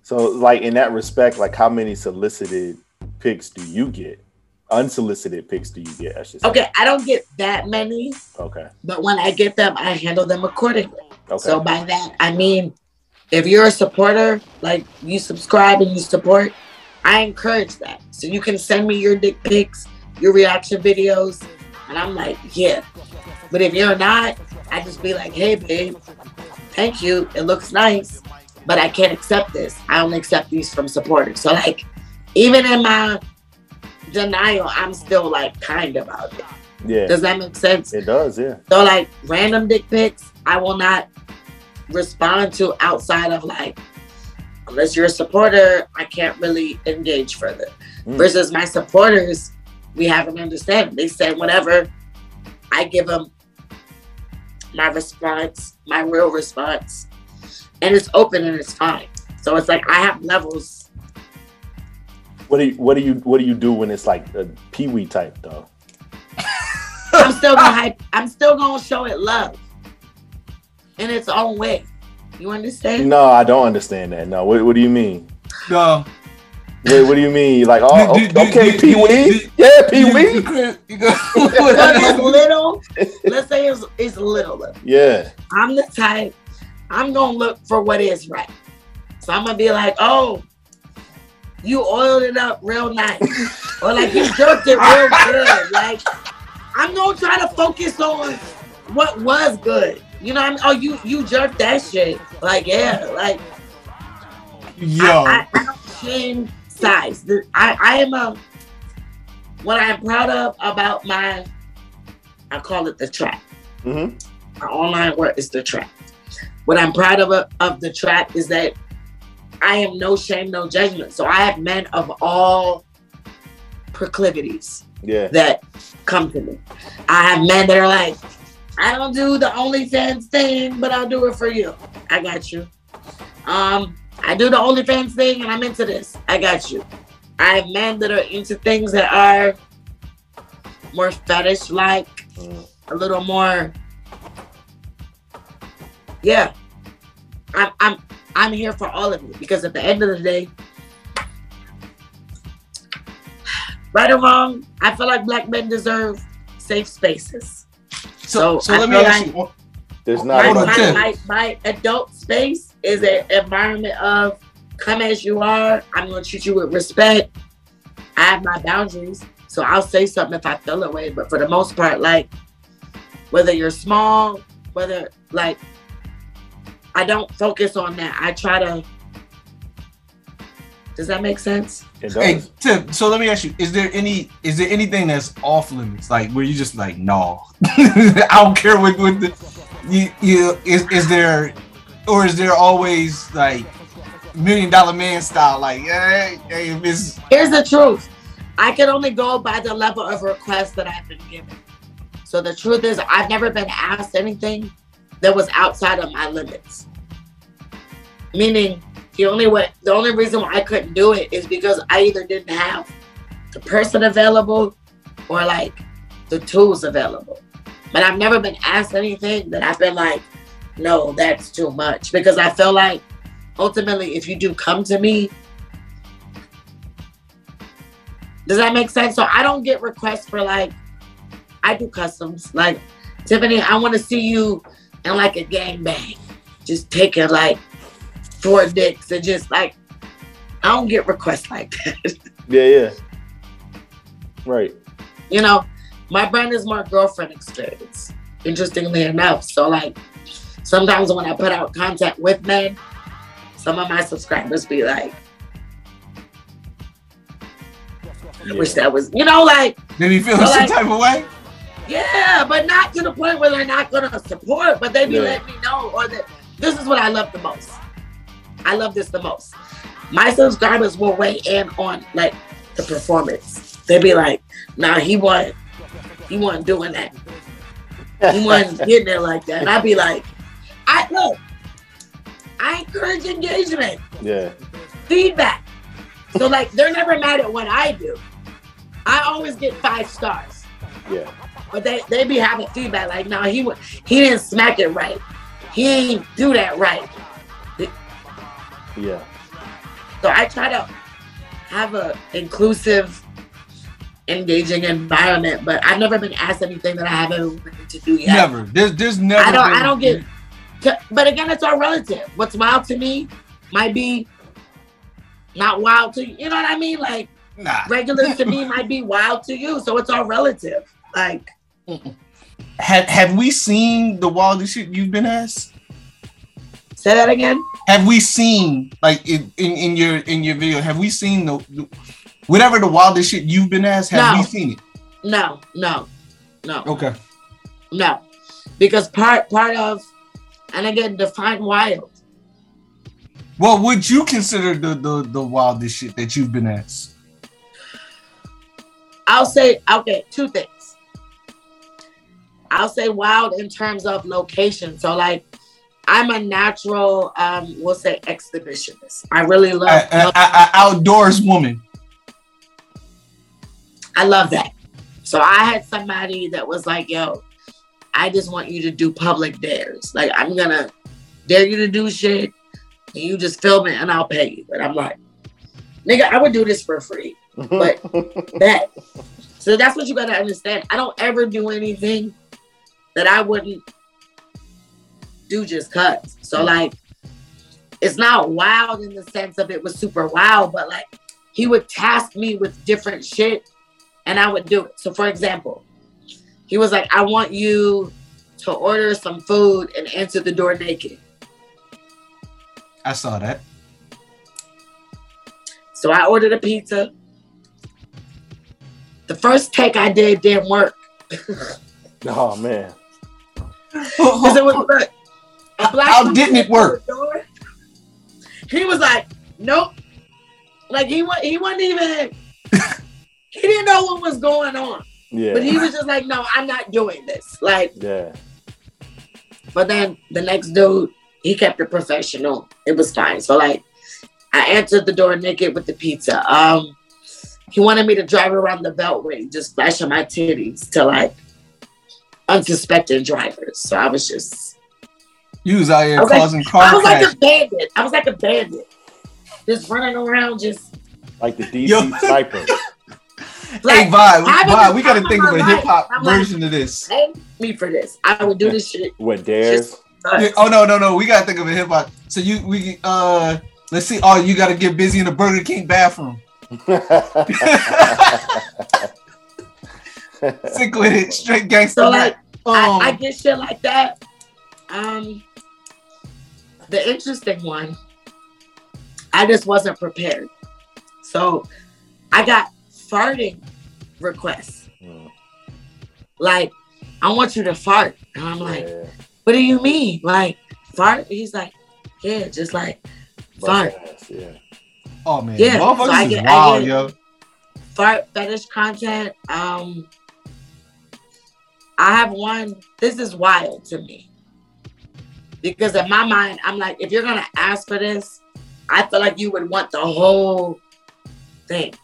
So, like in that respect, like how many solicited pics do you get? Unsolicited pics do you get? I should say. Okay, I don't get that many, Okay. but when I get them, I handle them accordingly. Okay. So by that, I mean, if you're a supporter, like you subscribe and you support, I encourage that. So you can send me your dick pics, your reaction videos, and I'm like, yeah. But if you're not, I just be like, hey babe, thank you. It looks nice, but I can't accept this. I only accept these from supporters. So like, even in my denial, I'm still like kind about it. Yeah. Does that make sense? It does, yeah. So like random dick pics, I will not respond to outside of like unless you're a supporter, I can't really engage further. Mm. Versus my supporters, we have an understanding. They say whatever, I give them my response, my real response, and it's open and it's fine. So it's like I have levels. What do you what do you what do you do when it's like a pee wee type though? I'm still gonna hype, I'm still gonna show it love in its own way. You understand? No, I don't understand that. No, what, what do you mean? No. What, what do you mean? Like, oh, Do- do- okay, do- Pee Wee, do- yeah, Pee Wee, But it's little. Let's say it's, it's little. yeah, I'm the type, I'm gonna look for what is right. So I'm gonna be like, oh, you oiled it up real nice. or like you jerked it real good. Like I'm gonna try to focus on what was good. You know what I mean? Oh, you you jerked that shit. Like, yeah, like Yo. I, I, I don't size. I, I am a what I'm proud of about my I call it the trap. Mm-hmm. My online work is the trap. What I'm proud of of the trap is that I am no shame, no judgment. So I have men of all proclivities yeah, that come to me. I have men that are like, I don't do the OnlyFans thing, but I'll do it for you. I got you. Um, I do the OnlyFans thing and I'm into this. I got you. I have men that are into things that are more fetish like, Mm. a little more. Yeah. I'm I'm I'm here for all of you because at the end of the day, right or wrong, I feel like black men deserve safe spaces. So, So, so let me ask like- you. there's not. Hold my, my, my adult space is an environment of come as you are. I'm gonna treat you with respect. I have my boundaries, so I'll say something if I feel away. But for the most part, like whether you're small, whether like I don't focus on that. I try to. Does that make sense? It Hey does. Tim, so let me ask you: Is there any is there anything that's off limits, like where you just like, no, I don't care what what the you you is is there, or is there always like million dollar man style, like hey, hey, if it's Here's the truth. I can only go by the level of request that I've been given. So the truth is, I've never been asked anything that was outside of my limits. Meaning, the only way, the only reason why I couldn't do it is because I either didn't have the person available or like the tools available. But I've never been asked anything that I've been like, no, that's too much. Because I feel like ultimately, if you do come to me does that make sense? So I don't get requests for like, I do customs. Like, Tiffany, I want to see you in like a gang bang, just taking like four dicks and just like, I don't get requests like that. Yeah, yeah. Right. you know, my brand is more girlfriend experience, interestingly enough. So like, sometimes when I put out content with men, some of my subscribers be like, I wish that was, you know, like, did he feel So, some like- type of way? Yeah, but not to the point where they're not gonna support, but they be Yeah. letting me know or that this is what I love the most. I love this the most. My subscribers will weigh in on like the performance. They'd be like, nah, he wasn't he wasn't doing that. He wasn't getting it like that. And I'd be like, I look, I encourage engagement, Yeah. feedback. So like they're never mad at what I do. I always get five stars. Yeah. But they, they be having feedback like, no, he wa- he didn't smack it right. He ain't do that right. Yeah. So I try to have a inclusive, engaging environment, but I've never been asked anything that I haven't been to do yet. Never. There's there's never. I don't been- I don't get to- but again, it's all relative. What's wild to me might be not wild to you. You know what I mean? Like Nah. regular to me might be wild to you. So it's all relative. Like Have Have we seen the wildest shit you've been asked? say that again. Have we seen like in, in, in your in your video? Have we seen the, the whatever the wildest shit you've been asked? Have No. we seen it? No, no, no, Okay. no. Because part part of and again define wild. What would you consider the the, the wildest shit that you've been asked? I'll say okay, two things. I'll say wild in terms of location. So like I'm a natural um we'll say exhibitionist. I really love, A- a- love a- a outdoors woman. I love that. So I had somebody that was like, yo, I just want you to do public dares. Like I'm gonna dare you to do shit and you just film it and I'll pay you. But I'm like, nigga, I would do this for free. But that. So that's what you gotta understand. I don't ever do anything that I wouldn't do just cuts. So mm. like it's not wild in the sense of it was super wild, but like he would task me with different shit and I would do it. So for example, he was like, I want you to order some food and answer the door naked. I saw that. So I ordered a pizza. The first take I did didn't work. Oh man. Because it was look, a black How didn't it work? door. He was like, nope. Like he wa- he wasn't even he didn't know what was going on. Yeah. But he was just like, no, I'm not doing this. Like, yeah. but then the next dude, he kept it professional. It was fine. So like I answered the door naked with the pizza. Um he wanted me to drive around the beltway, just flashing my titties to like unsuspecting drivers. So I was just You was out here I was like- causing car I was like a bandit. I was like a bandit. Just running around, just Like the DC Yo. sniper. hey, Vi, having Vi, we got to think of of a hip hop I'm like, version of this. pay me for this. I would do this shit. What dares? Yeah, oh no, no, no. We gotta think of a hip hop. So you we uh let's see. Oh, you gotta get busy in the Burger King bathroom. Sick with it, straight gangster. So like I, Um, I get shit like that. Um the interesting one, I just wasn't prepared. So I got farting requests. Like, I want you to fart. And I'm like, Yeah. what do you mean? Like, fart? He's like, yeah, just like fart. Bust ass, Yeah. oh man, Yeah, so I is get- I get- yo. fart fetish content. Um, I have one. This is wild to me because in my mind, I'm like, if you're gonna ask for this, I feel like you would want the whole thing.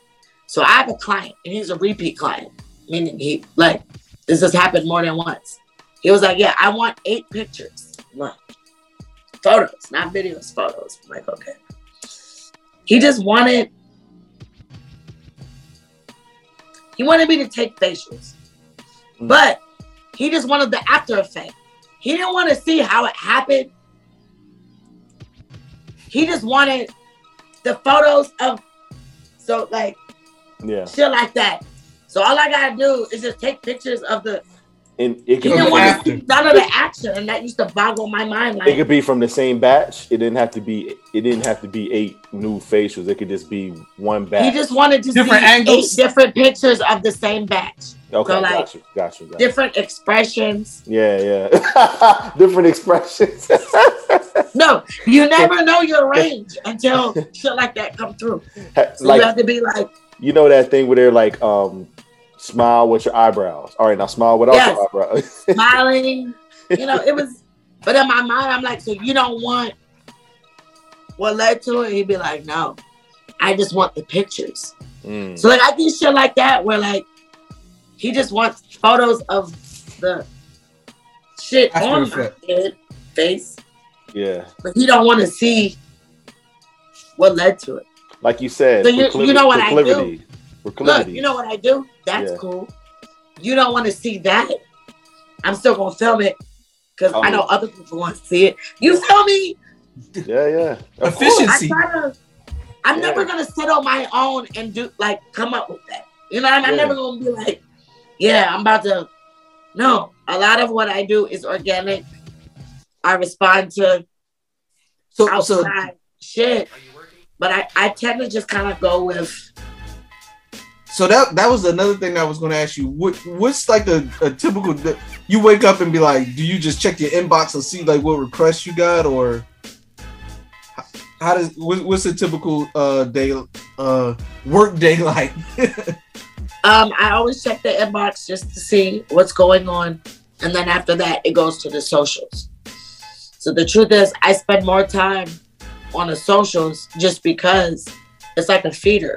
So I have a client, and he's a repeat client, meaning he like this has happened more than once. He was like, "Yeah, I want eight pictures, like photos, not videos, photos." I'm like, okay. He just wanted He wanted me to take facials, mm. but he just wanted the after effect. He didn't want to see how it happened. He just wanted the photos of, so like Yeah. shit like that. So all I gotta do is just take pictures of the. And it He could didn't be want to see none of the action, and that used to boggle my mind. it could be from the same batch. It didn't have to be it didn't have to be eight new facials. It could just be one batch. he just wanted to Different see angles? eight different pictures of the same batch, okay, so, like, got you, got you, got you. different expressions. Yeah, yeah. Different expressions. No, you never know your range until shit like that come through. So like you have to be like, you know that thing where they're like, um, smile with your eyebrows. All right, now smile without Yes. your eyebrows. smiling. You know, it was. But in my mind, I'm like, so you don't want what led to it? He'd be like, no, I just want the pictures. Mm. So like, I do shit like that where like he just wants photos of the shit After on effect. my head, face, Yeah, but he don't want to see what led to it. like you said. So you- you know what I do? Proclivity. Look, you know what I do? That's Yeah. cool. You don't want to see that? I'm still gonna film it because oh, I know other people want to see it. You feel me? Yeah, yeah. Of course. Efficiency. I try to, I'm Yeah. never gonna sit on my own and do like come up with that. You know, what I mean? I'm never gonna be like, yeah, I'm about to. No, a lot of what I do is organic. I respond to So, so outside shit, but I I tend to just kind of go with So that that was another thing that I was going to ask you. What what's like a, a typical? You wake up and be like, do you just check your inbox and see like what requests you got, or how does what's a typical uh day uh work day like? Um, I always check the inbox just to see what's going on, and then after that, it goes to the socials. So the truth is, I spend more time on the socials just because it's like a feeder.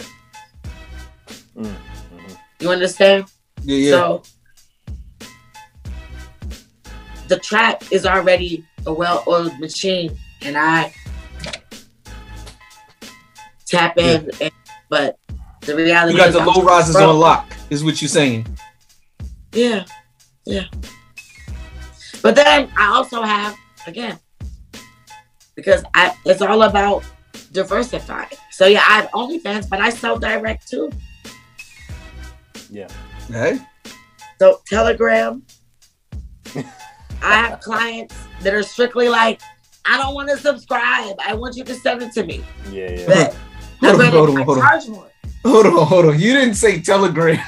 Mm, You understand? yeah, yeah. So the track is already a well-oiled machine, and I tap in. And, but the reality is. you got the I'm low rises broke. on lock, is what you're saying. Yeah, yeah. But then I also have again because I it's all about diversifying. So yeah, I have OnlyFans, but I sell direct too. Yeah. Hey, So Telegram. I have clients that are strictly like, I don't want to subscribe. I want you to send it to me. Yeah, yeah. Bet. hold on, hold on, hold on, hold on, hold on. You didn't say Telegram.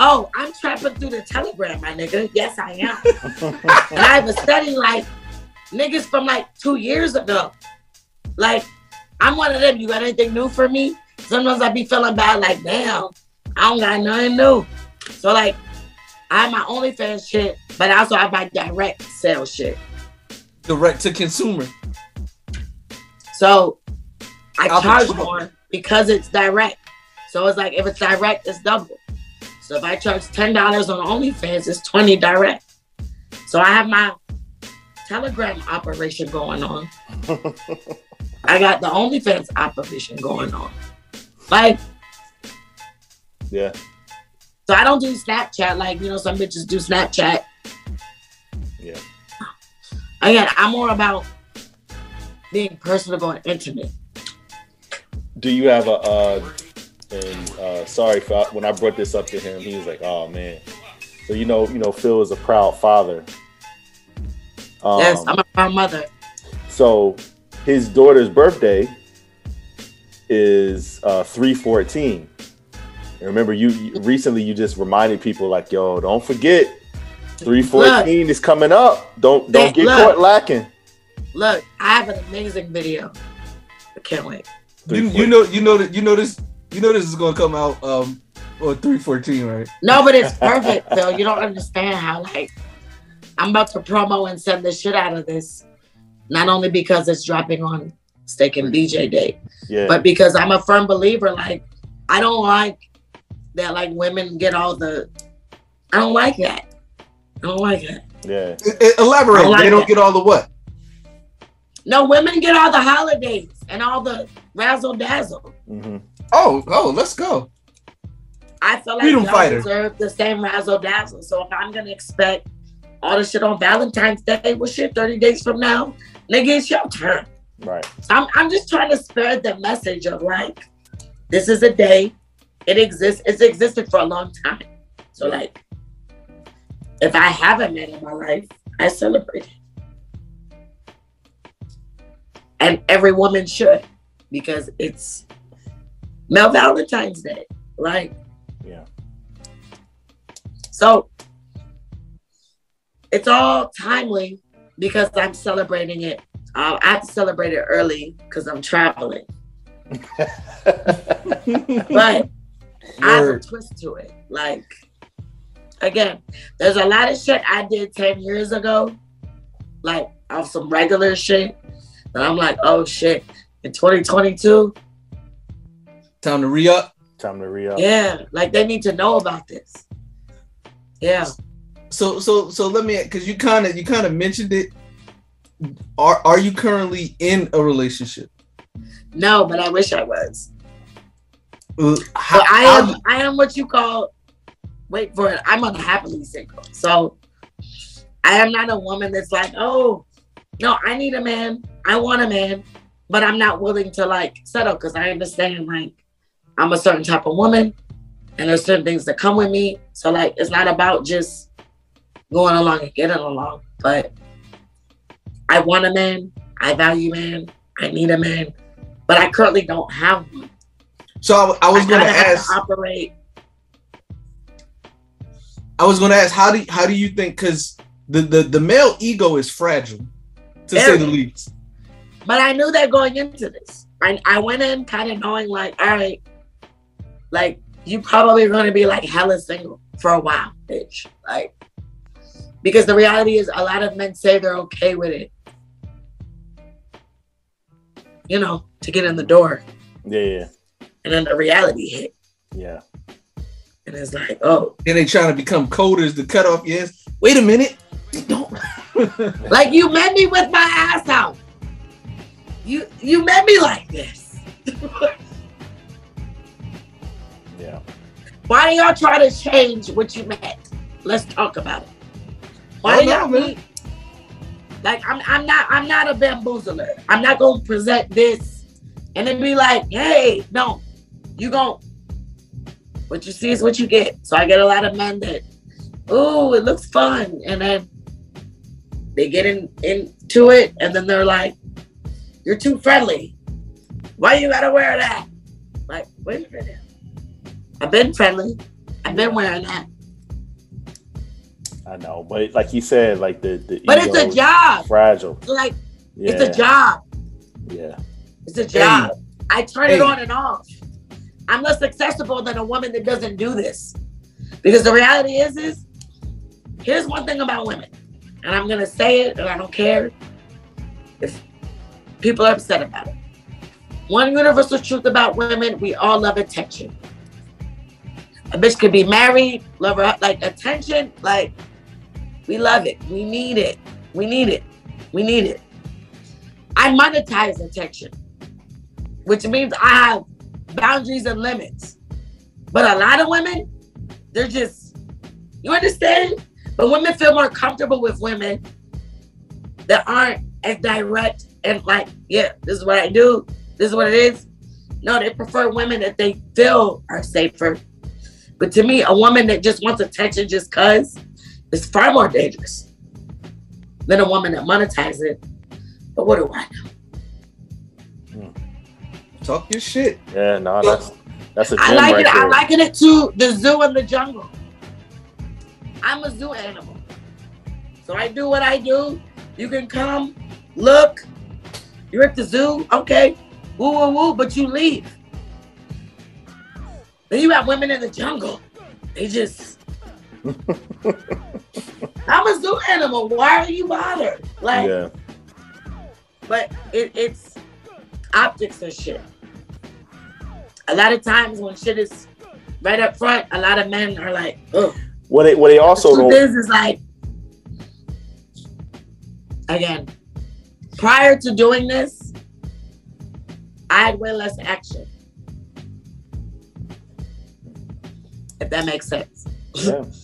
Oh, I'm trapping through the Telegram, my nigga. Yes, I am. and I have a study like niggas from like two years ago. Like, I'm one of them. You got anything new for me? Sometimes I be feeling bad, like, damn, I don't got nothing new. So, like, I have my OnlyFans shit, but also I buy direct sales shit. Direct to consumer. So, I I'll charge more because it's direct. So, it's like, if it's direct, it's double. So, if I charge $10 on OnlyFans, it's 20 direct. So, I have my Telegram operation going on. I got the OnlyFans operation going on. Like, Yeah. so I don't do Snapchat like, you know, some bitches do Snapchat. Yeah. Again, I'm more about being personable and intimate. Do you have a uh and uh sorry for when I brought this up to him, he was like, Oh man. So you know, you know, Phil is a proud father. Um, yes, I'm a proud mother. so his daughter's birthday is uh 314. And remember you, you recently you just reminded people like, yo, don't forget 314 is coming up. Don't don't Look, get look. caught lacking. Look, I have an amazing video. I can't wait. You, you know, you know that you know this. You know this is gonna come out um on three fourteen, right? No, but it's perfect, Phil. You don't understand how like I'm about to promo and send the shit out of this. Not only because it's dropping on Steak and BJ Day, Yeah. but because I'm a firm believer. Like I don't like that. Like women get all the. I don't like that. I don't like that. yeah. Elaborate. I like they don't that. get all the what? No, women get all the holidays and all the razzle dazzle. hmm Oh, oh, let's go. I feel like Freedom y'all fighter. deserve the same razzle dazzle. So if I'm gonna expect all the shit on Valentine's Day, well, shit, 30 days from now, nigga, it's your turn. Right. So I'm, I'm just trying to spread the message of like, this is a day, it exists, it's existed for a long time. So like, if I have a man in my life, I celebrate it. And every woman should, because it's Mel Valentine's Day. Like, Yeah. so it's all timely because I'm celebrating it. Uh, I have to celebrate it early because I'm traveling. but I have a twist to it. Like, again, there's a lot of shit I did 10 years ago, like off some regular shit. And I'm like, oh shit, in 2022, Time to re up. Time to re up. yeah, like they need to know about this. Yeah. So, so, so let me, because you kind of, you kind of mentioned it. Are are you currently in a relationship? No, but I wish I was. How- I how- am I am what you call wait for it. I'm unhappily single. So I am not a woman that's like, oh, no, I need a man. I want a man, but I'm not willing to like settle because I understand like I'm a certain type of woman and there's certain things that come with me. So like it's not about just going along and getting along, but I want a man, I value man, I need a man, but I currently don't have one. So I, I was going to gotta ask. operate. I was going to ask how do how do you think because the, the the male ego is fragile to say the least. But I knew that going into this. I, I went in kind of knowing like, all right, like you probably gonna be like hella single for a while, bitch. Like, because the reality is a lot of men say they're okay with it. You know, to get in the door. Yeah, yeah, And then the reality hit. yeah. And it's like, oh, And they trying to become coders to cut off your ass. Wait a minute. Don't. like you met me with my ass out. You you met me like this. Yeah. Why do y'all try to change what you met? Let's talk about it. Why Oh, do no, y'all man. meet? Like I'm I'm not I'm not a bamboozler. I'm not gonna present this and then be like, hey, no, you gon' what you see is what you get. So I get a lot of men that, oh, it looks fun, and then they get in into it, and then they're like, you're too friendly. Why you gotta wear that? Like, wait a minute. I've been friendly. I've been wearing that. I know, but like you said, like the the But it's a job. fragile. Like Yeah, it's a job. yeah, It's a job. I turn it on and off. I'm less accessible than a woman that doesn't do this. Because the reality is, is here's one thing about women, and I'm gonna say it, and I don't care if people are upset about it. One universal truth about women: we all love attention. A bitch could be married, love her like attention, like we love it. We need it. We need it. We need it. I monetize attention, which means I have boundaries and limits. But a lot of women, they're just, you understand? But women feel more comfortable with women that aren't as direct and like, yeah, this is what I do, this is what it is. No, they prefer women that they feel are safer. But to me, a woman that just wants attention just cause is far more dangerous than a woman that monetizes it. But what do I know? Talk your shit. yeah. No, that's that's a gem I like right it. there. I liken it to the zoo and the jungle. I'm a zoo animal. So I do what I do. You can come, look. You're at the zoo, okay. Woo woo woo, but you leave. Then you have women in the jungle. They just I'm a zoo animal. Why are you bothered? Like yeah, but it, it's optics and shit. A lot of times when shit is right up front, a lot of men are like, ugh. what they what they also The is, is like, again, prior to doing this, I had way less action. If that makes sense. Yeah.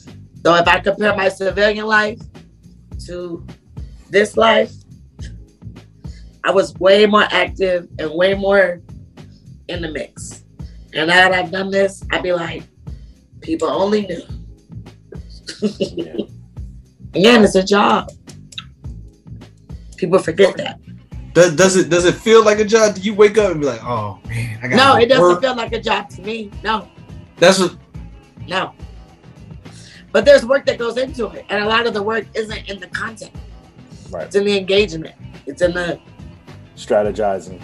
So if I compare my civilian life to this life, I was way more active and way more in the mix. And now that I've done this, I'd be like, people only knew. Yeah. Again, it's a job. People forget that. Does, does it does it feel like a job? Do you wake up and be like, oh man, I got No, it doesn't work? feel like a job to me. No, That's what no. But there's work that goes into it. And a lot of the work isn't in the content. Right. It's in the engagement. It's in the strategizing.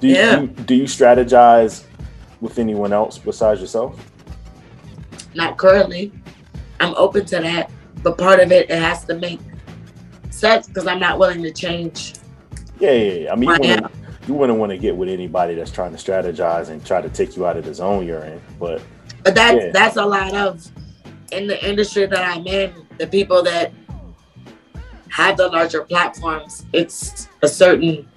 Do you, Yeah. do, you, do you strategize with anyone else besides yourself? not currently. I'm open to that. But part of it, it has to make sense because I'm not willing to change. Yeah, yeah, yeah. I mean, you wouldn't, you wouldn't want to get with anybody that's trying to strategize and try to take you out of the zone you're in. But But that's Yeah. that's a lot of in the industry that I'm in, the people that have the larger platforms, it's a certain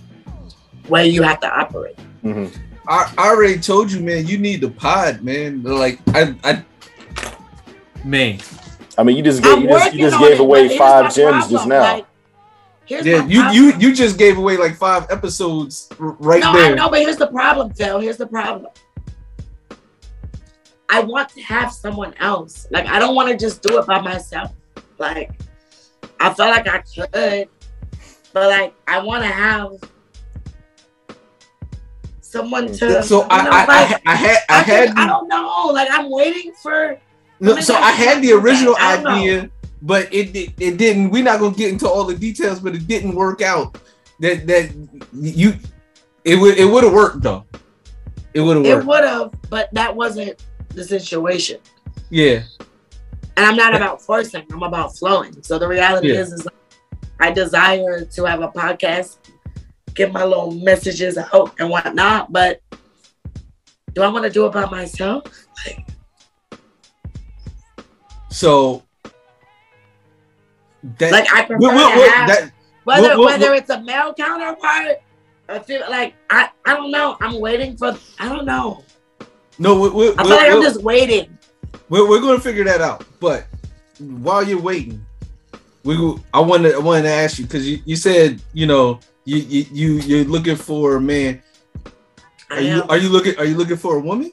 way you have to operate. mhm. I, I already told you, man. You need the pod, man. Like I, I, man. I mean, you just gave you just, you just gave it, away five my gems just now. like, Yeah, you problem. you you just gave away like five episodes r- right no, there. I know, but here's the problem, Phil. Here's the problem. I want to have someone else. Like, I don't want to just do it by myself. Like, I felt like I could, but like, I want to have someone mm. to. So I, know, I, like, I, I had I I, had think- I don't know. Like, I'm waiting for. No, so I had the original I don't know. idea, but it, it it didn't. We're not gonna get into all the details, but it didn't work out. That that you, it would it would have worked though. It would have It would have, but that wasn't the situation. Yeah, And I'm not about forcing. I'm about flowing. So the reality Yeah. is, is I desire to have a podcast, get my little messages out and whatnot. But do I want to do it by myself? so that Like I prefer Well, well, to well, have that- whether whether it's a male counterpart. Like I, I don't know. I'm waiting for I don't know. no, we, we, I feel like I'm just waiting. we're, we're gonna figure that out. But while you're waiting, we I wanted I wanted to ask you because you, you said you know you you you you're looking for a man. Are you are you looking are you looking for a woman?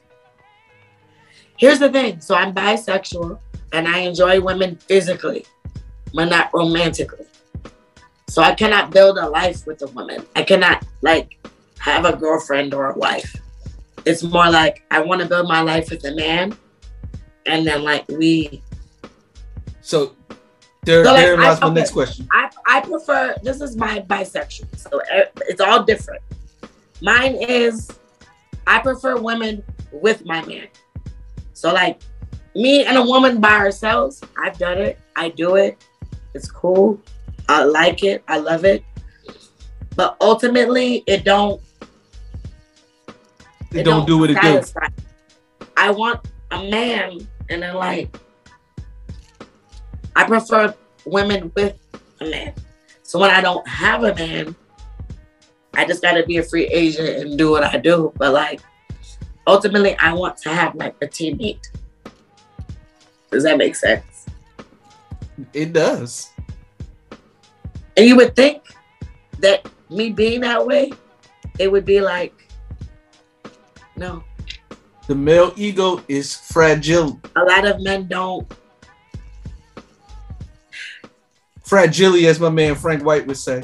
Here's the thing. So I'm bisexual and I enjoy women physically, but not romantically. So I cannot build a life with a woman. I cannot like have a girlfriend or a wife. It's more like I want to build my life with a man, and then like we. So there, So, like, there lies I- my okay. next question. I I prefer. This is my bisexual, so it's all different. Mine is, I prefer women with my man. So like, me and a woman by ourselves, I've done it. I do it. It's cool. I like it. I love it. But ultimately, it don't. It don't do what it do. satisfy. I want a man, and then like, I prefer women with a man. So when I don't have a man, I just gotta be a free agent and do what I do. But like, ultimately, I want to have like a teammate. Does that make sense? It does. And you would think that me being that way, it would be like, no. The male ego is fragile. A lot of men don't. Fragility, as my man Frank White would say.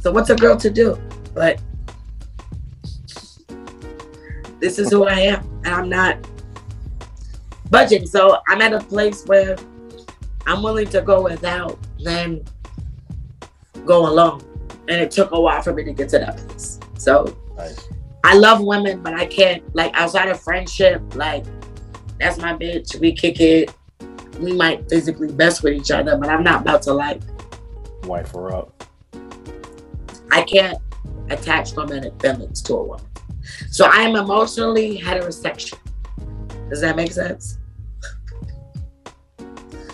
So what's a girl to do? But this is who I am, and I'm not budging. So I'm at a place where I'm willing to go without, then go alone. And it took a while for me to get to that place. So Nice. I love women, but I can't like outside of friendship. Like that's my bitch. We kick it. We might physically mess with each other, but I'm not about to like. Wife her up. I can't attach romantic feelings to a woman. So I am emotionally heterosexual. Does that make sense?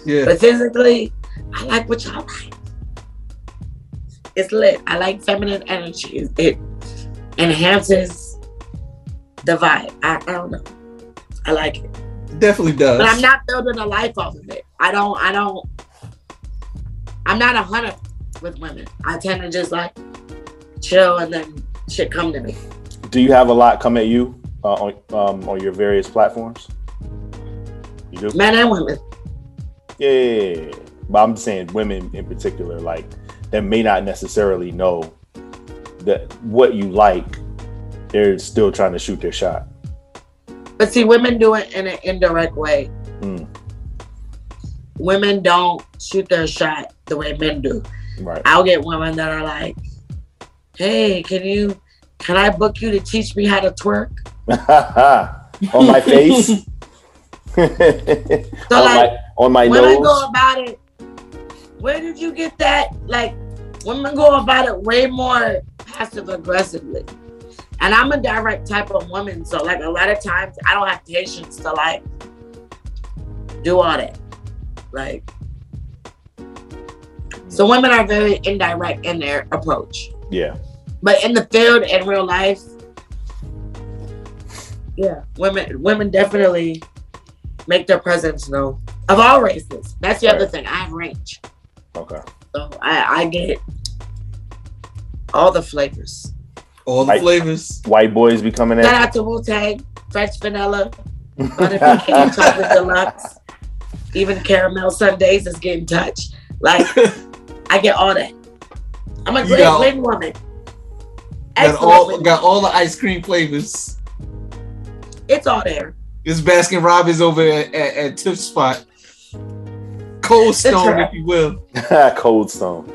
Yeah. But physically, I like what y'all like. It's lit. I like feminine energy. It enhances the vibe. I, I don't know. I like it. Definitely does. But I'm not building a life off of it. I don't, I don't, I'm not a hunter with women. I tend to just like chill and then shit come to me. Do you have a lot come at you uh, on um, on your various platforms? You do. Men and women. Yeah, yeah, yeah, yeah. but I'm saying women in particular, like that may not necessarily know that what you like. They're still trying to shoot their shot. But see, women do it in an indirect way. Mm, Women don't shoot their shot the way men do. right. I'll get women that are like, "Hey, can you, can I book you to teach me how to twerk?" on my face. So on like, my on my when I go about it, where did you get that? Like, women go about it way more passive aggressively. And I'm a direct type of woman, so like a lot of times I don't have patience to like do all that. Like, so women are very indirect in their approach, Yeah. but in the field in real life, yeah, women women definitely make their presence known. of all races. That's the other thing. I have range, Okay. so I, I get all the flavors. All the Like- flavors. White boys be coming in. Shout out to Wu Tang, French vanilla, butterpecan chocolate deluxe, even caramel sundaes is getting touched. Like I get all that. I'm a great got- wing woman. Got all wing got all the ice cream flavors. It's all there. It's Baskin Robbins over at, at, at Tip Spot. Cold Stone, if you will. Cold Stone.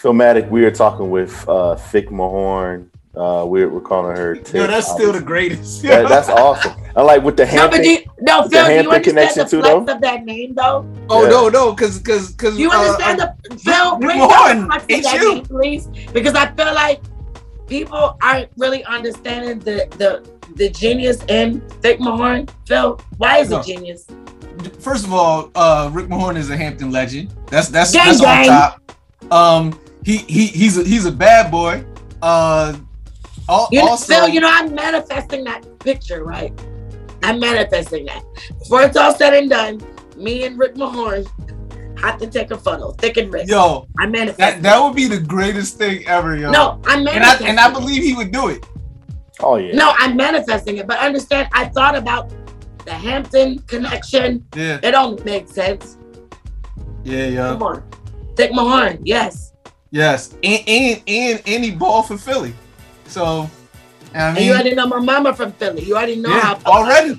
Filmatic, we are talking with uh Thick Mahorn. Uh we're, we're calling her Tick. Yo, that's still the greatest. That- that's awesome. I like with the No, Hampton. but do you, no, with the Phil, do you understand the too, flex though? of that name, though? Oh Yeah. no, no, because because because you understand the Phil? Rick Bring Mahorn, down the flex of ain't that you? name, please, because I feel like people aren't really understanding the the the genius in Thick Mahorn. Phil, why is No. he genius? first of all, uh, Rick Mahorn is a Hampton legend. That's that's Gang, that's gang. on top. Um, he he he's a he's a bad boy. Uh, al- You know, also, Phil, you know, I'm manifesting that picture, right? I'm manifesting that. Before it's all said and done, me and Rick Mahorn have to take a photo, thick and rich. yo, I'm manifesting. that that would be the greatest thing ever, yo. no, I'm and I and I believe he would do it. Oh yeah. No, I'm manifesting it, but understand, I thought about the Hampton connection. Yeah, It don't make sense. yeah, yeah. Come on, Thick Mahorn, yes. Yes, and and and, and he ball for Philly. So, I And mean, you already know my mama from Philly. You already know yeah, how already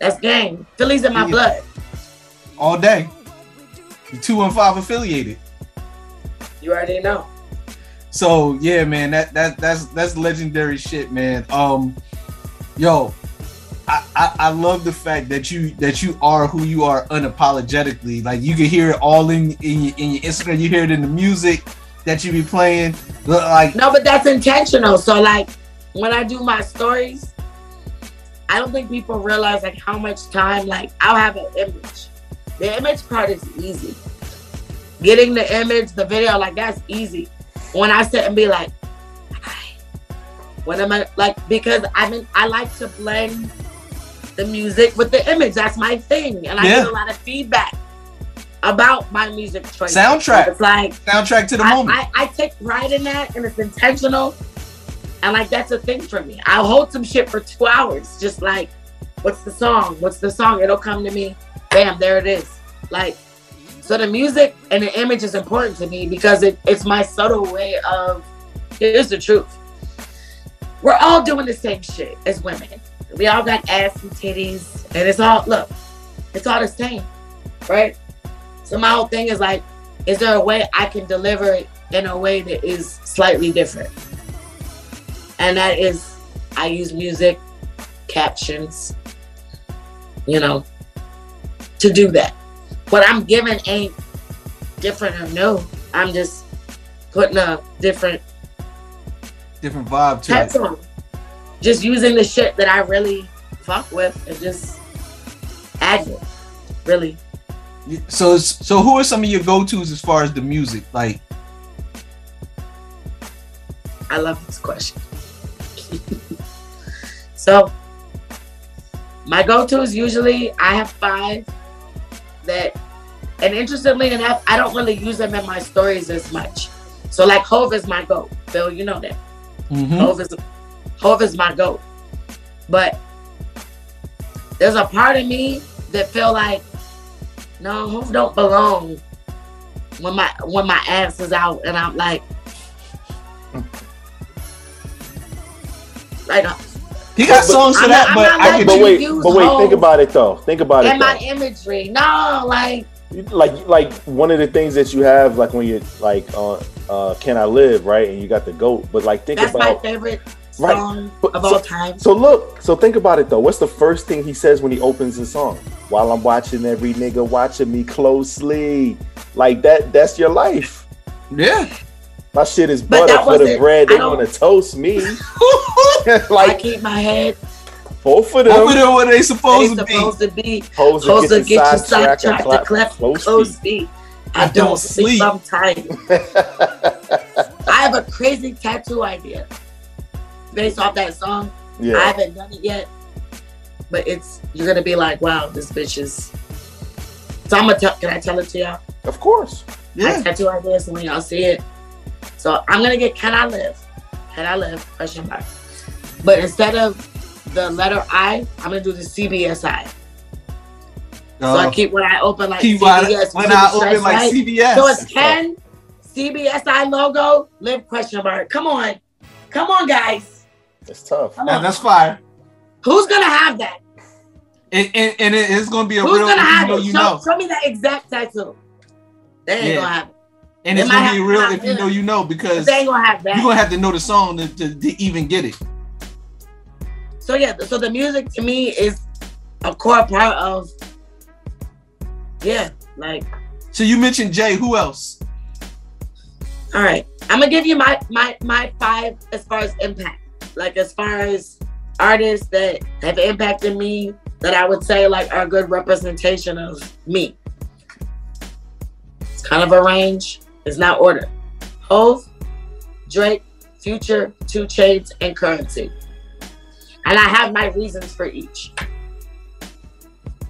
that's game. Philly's in my Yeah. blood. all day. Two and five affiliated. You already know. So yeah, man, that that that's that's legendary shit, man. Um, yo, I, I I love the fact that you that you are who you are unapologetically. Like you can hear it all in in your, in your Instagram. You hear it in the music that you be playing. Look, Like No, but that's intentional. So like when I do my stories, I don't think people realize like how much time like I'll have an image. The image part is easy. Getting the image, the video, like that's easy. When I sit and be like, what am I like? Because I mean I like to blend the music with the image. That's my thing, and I Yeah. get a lot of feedback about my music choices. Soundtrack. It's like soundtrack to the I, moment. I, I take pride in that and it's intentional. And like that's a thing for me. I'll hold some shit for two hours. Just like, what's the song? What's the song? It'll come to me. Bam, there it is. Like, so the music and the image is important to me because it, it's my subtle way of here's the truth. We're all doing the same shit as women. We all got ass and titties, and it's all look, it's all the same, right? So my whole thing is like, is there a way I can deliver it in a way that is slightly different? And that is, I use music, captions, you know, to do that. What I'm giving ain't different or no. I'm just putting a different Different vibe to it. on. Just using the shit that I really fuck with and just add it. Really. So so who are some of your go tos as far as the music? Like I love this question. so, my go tos usually, I have five that, and interestingly enough, I don't really use them in my stories as much. So, like, Hove is my goat. Bill, you know that. mhm. Hove is, Hove is my goat. But there's a part of me that feel like, no, Hove don't belong when my when my ass is out and I'm like, like uh, he got songs for I'm that, I'm but I letting could But wait, but wait, think about it though. Think about it And my imagery. No, like like like one of the things that you have like when you're like uh uh can I live right and you got the goat but like think that's my about favorite Right. song But of so- all time. so look so think about it though what's the first thing he says when he opens the song while I'm watching every nigga watching me closely like that that's your life yeah. my shit is butter that for the bread I they want to toast me I like keep my head both of Over them there where they they supposed to be. supposed to be. supposed Supposed to get you sidetracked sidetracked to clap cleft close close feet. feet. I don't sleep. sleep. I'm tired. I have a crazy tattoo idea based off that song. Yeah. I haven't done it yet, but it's you're gonna be like, wow, this bitch is So I'm gonna tell. Can I tell it to y'all? Of course. Yeah. I tattoo ideas when y'all see it. So I'm gonna get "Can I Live?" Can I live? Question mark. But instead of the letter I, I'm gonna do the CBSI. so I oh. keep when I open like keep CBS. when I open like right? CBS. So it's Ken CBSI logo live question mark. Come on, come on, guys. It's tough. Come Yeah, on. that's fire. Who's gonna have that? And, and, and it's gonna be a Who's real gonna if have you know it? you show, know. show me that exact tattoo. They ain't Yeah. gonna have it. And They it's gonna be to real have if you know you know because They ain't gonna have that. you're gonna have to know the song to, to, to even get it. So yeah, so the music to me is a core part of yeah, like So you mentioned Jay, who else? all right. I'm gonna give you my my my five as far as impact. Like as far as artists that have impacted me that I would say like are a good representation of me. It's kind of a range. It's not ordered. Hove, Drake, Future, 2 Chainz, and Curren$y. And I have my reasons for each.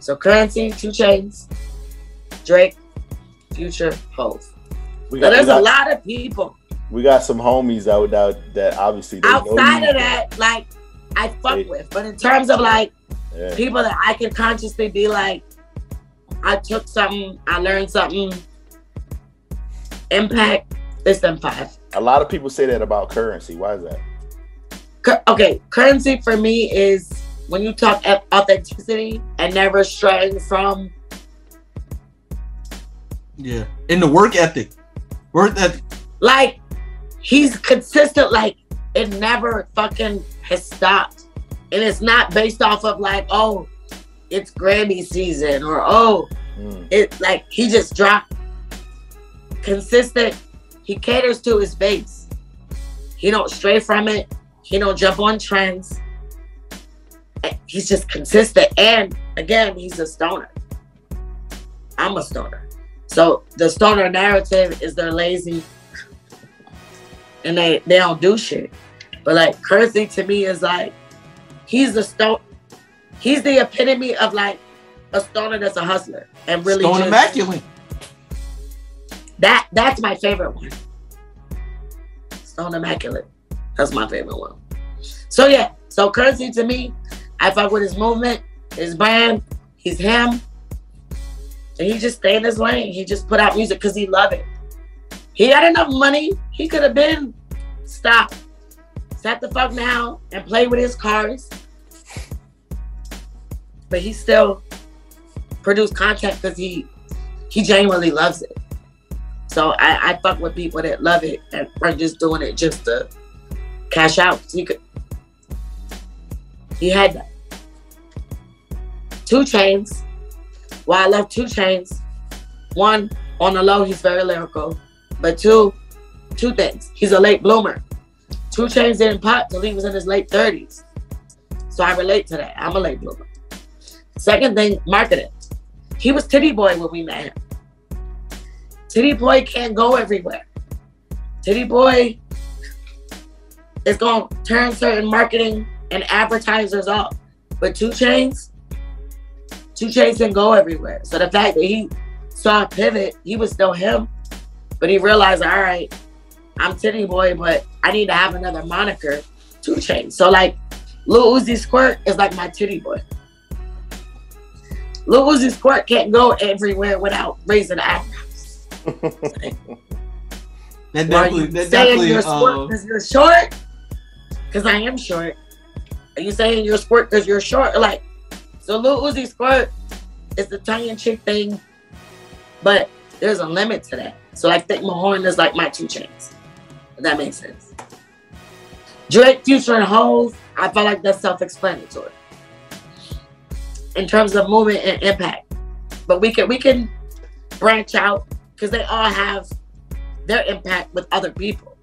So Curren$y, 2 Chainz, Drake, Future, Hove. We So there's we, a lot of people. We got some homies out that that obviously they know outside you. of that, like I fuck They- with. But in terms of like Yeah. people that I can consciously be like, I took something, I learned something, impact, it's them five. A lot of people say that about Curren$y. Why is that? Cur- okay, Curren$y for me is when you talk authenticity and never straying from Yeah. In the work ethic. Work ethic. like he's consistent like it never fucking has stopped. And it's not based off of like oh it's grammy season or oh Mm. it like he just dropped. Consistent he caters to his base. He don't stray from it. He don't jump on trends. He's just consistent. And again he's a stoner. I'm a stoner. So the stoner narrative is they're lazy and they they don't do shit. But like Kersey to me is like he's the stone he's the epitome of like a stoner that's a hustler and really Stone just- immaculate. that that's my favorite one. Stone Immaculate. That's my favorite one. So yeah, so Kersey to me, I fuck with his movement, his brand, he's him. And he just stay in his lane. He just put out music because he love it. He had enough money. He could have been stopped. Sat the fuck down and played with his cars. But he still produced content because he he genuinely loves it. So I, I fuck with people that love it and are just doing it just to cash out. He could he had. 2 Chainz. While I love 2 Chainz, one on the low, he's very lyrical. But two, two things. He's a late bloomer. 2 Chainz didn't pop till he was in his late 30s. So I relate to that. I'm a late bloomer. Second thing, marketing. He was Titty Boy when we met him. Titty Boy can't go everywhere. Titty Boy is going to turn certain marketing and advertisers off. But 2 Chainz, 2 Chainz can go everywhere. So the fact that he saw a pivot, he was still him. But he realized, all right, I'm Titty Boy, but I need to have another moniker, 2 Chainz. So like Lil Uzi Squirt is like my Titty Boy. Lil Uzi Squirt can't go everywhere without raising the eyebrows. That are definitely you that saying you're uh, squirt because you're short? Because I am short. Are you saying you're squirt because you're short? Like, so Lil Uzi Squirt is the tongue-in-cheek thing, but there's a limit to that. So I think Mahorn is like my 2 Chainz. If that makes sense. Drake, Future, and Hove, I feel like that's self-explanatory in terms of movement and impact. But we can we can branch out because they all have their impact with other people.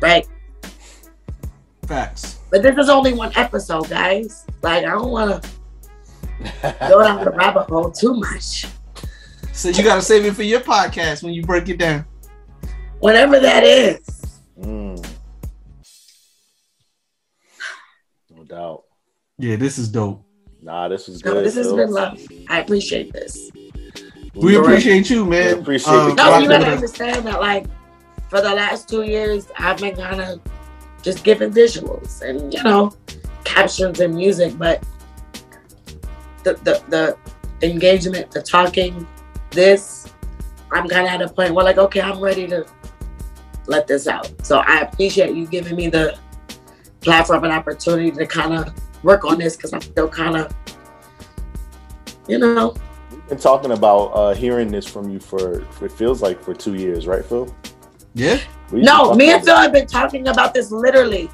Right? facts. But this is only one episode, guys. Like I don't wanna go down the rabbit hole too much. So you gotta save it for your podcast when you break it down. Whatever that is. Mm. No doubt. Yeah, this is dope. Nah, this was No, good. this has Phil. been love. I appreciate this. We appreciate you, man. We appreciate the No, you with gotta understand that, like, for the last two years, I've been kind of just giving visuals and, you know, captions and music, but the, the, the engagement, the talking, this, I'm kind of at a point where, like, okay, I'm ready to let this out. So I appreciate you giving me the platform and opportunity to kind of work on this because I'm still kind of, you know, We've Been talking about uh, hearing this from you for, for it feels like for two years, right, Phil? Yeah. We No, me and about Phil have been talking about this literally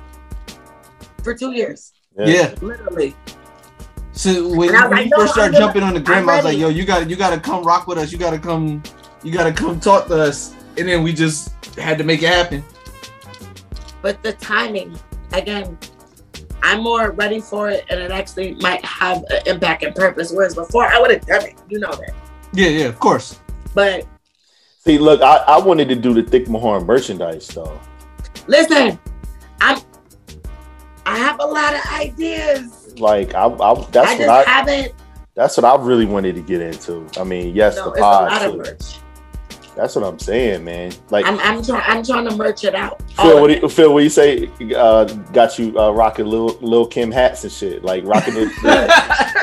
for two years. it. Yeah. Literally. So when, And I was when like, you no, first started jumping on the gram, I'm was like, "Yo, you got to you got to come rock with us. You got to come, you got to come talk to us." And then we just had to make it happen. But the timing, again, I'm more ready for it and it actually might have an impact and purpose. Whereas before I would have done it. You know that. Yeah, yeah, of course. But See, look, I, I wanted to do the Thick Mahorn merchandise though. listen, I'm I have a lot of ideas. Like I, I that's I what just I haven't that's what I really wanted to get into. I mean, yes, no, the it's a lot pod. of too. merch. That's what I'm saying, man. Like I'm I'm trying I'm trying to merch it out. Phil, what do you, Phil, what you say? Uh, got you uh, rocking little Lil Kim hats and shit, like rocking it.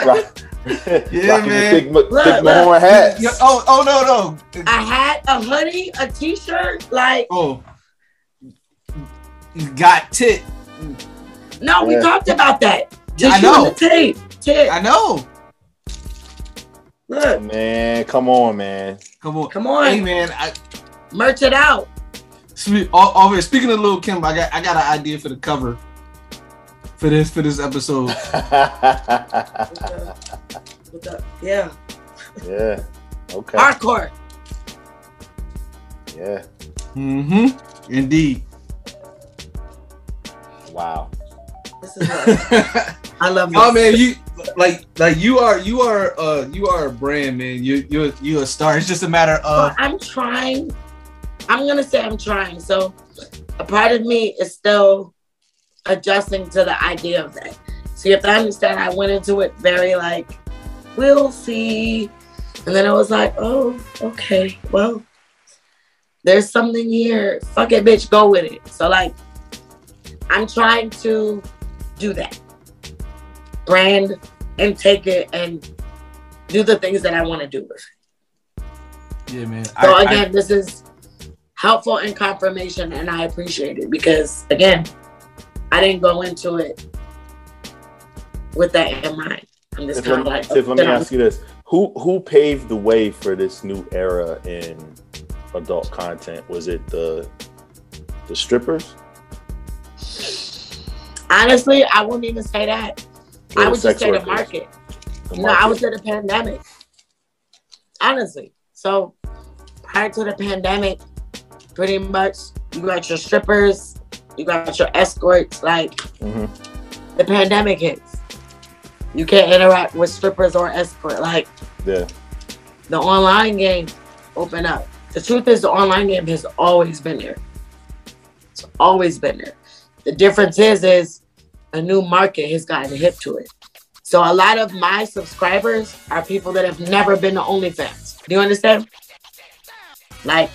rock, Yeah, rocking man. the thick, Ma- Look, thick look. Mahorn hats. Yeah, oh, oh no, no. I had a hoodie, a t-shirt, like Oh, got tit. no, we Yeah. talked about that. Yeah, I know. the tape. Tit. I know. Look, Man, come on, man. Come on, come on. Hey, man. I, merch it out. spe- all, all right, speaking of Lil Kim, I got I got an idea for the cover for this for this episode. With the- with the- yeah. yeah. Okay. Hardcore. Yeah. Mm-hmm. Indeed. Wow. This is I love this. Oh man, you like like you are you are uh you are a brand man. You you you a star. It's just a matter Well, of I'm trying. I'm gonna say I'm trying. So a part of me is still adjusting to the idea of that. So you have to understand I went into it very like, we'll see. And then I was like, oh, okay, well, there's something here. Fuck it, bitch, go with it. So like I'm trying to do that. Brand and take it and do the things that I want to do with it. yeah, man. So I- I- again, this is helpful and confirmation, and I appreciate it because again, I didn't go into it with that in mind. I'm just Tiff, kind of let, like, Tiff, let me okay, ask you this: Who who paved the way for this new era in adult content? Was it the the strippers? Honestly, I wouldn't even say that. Or I would just say the market. The No, I market? would say the pandemic. Honestly, so prior to the pandemic, pretty much you got your strippers, you got your escorts. Like Mhm. the pandemic hits, you can't interact with strippers or escort. Like Yeah. the online game open up. The truth is, the online game has always been there. It's always been there. The difference is, is a new market has gotten hip to it. So a lot of my subscribers are people that have never been to OnlyFans. Do you understand? Like,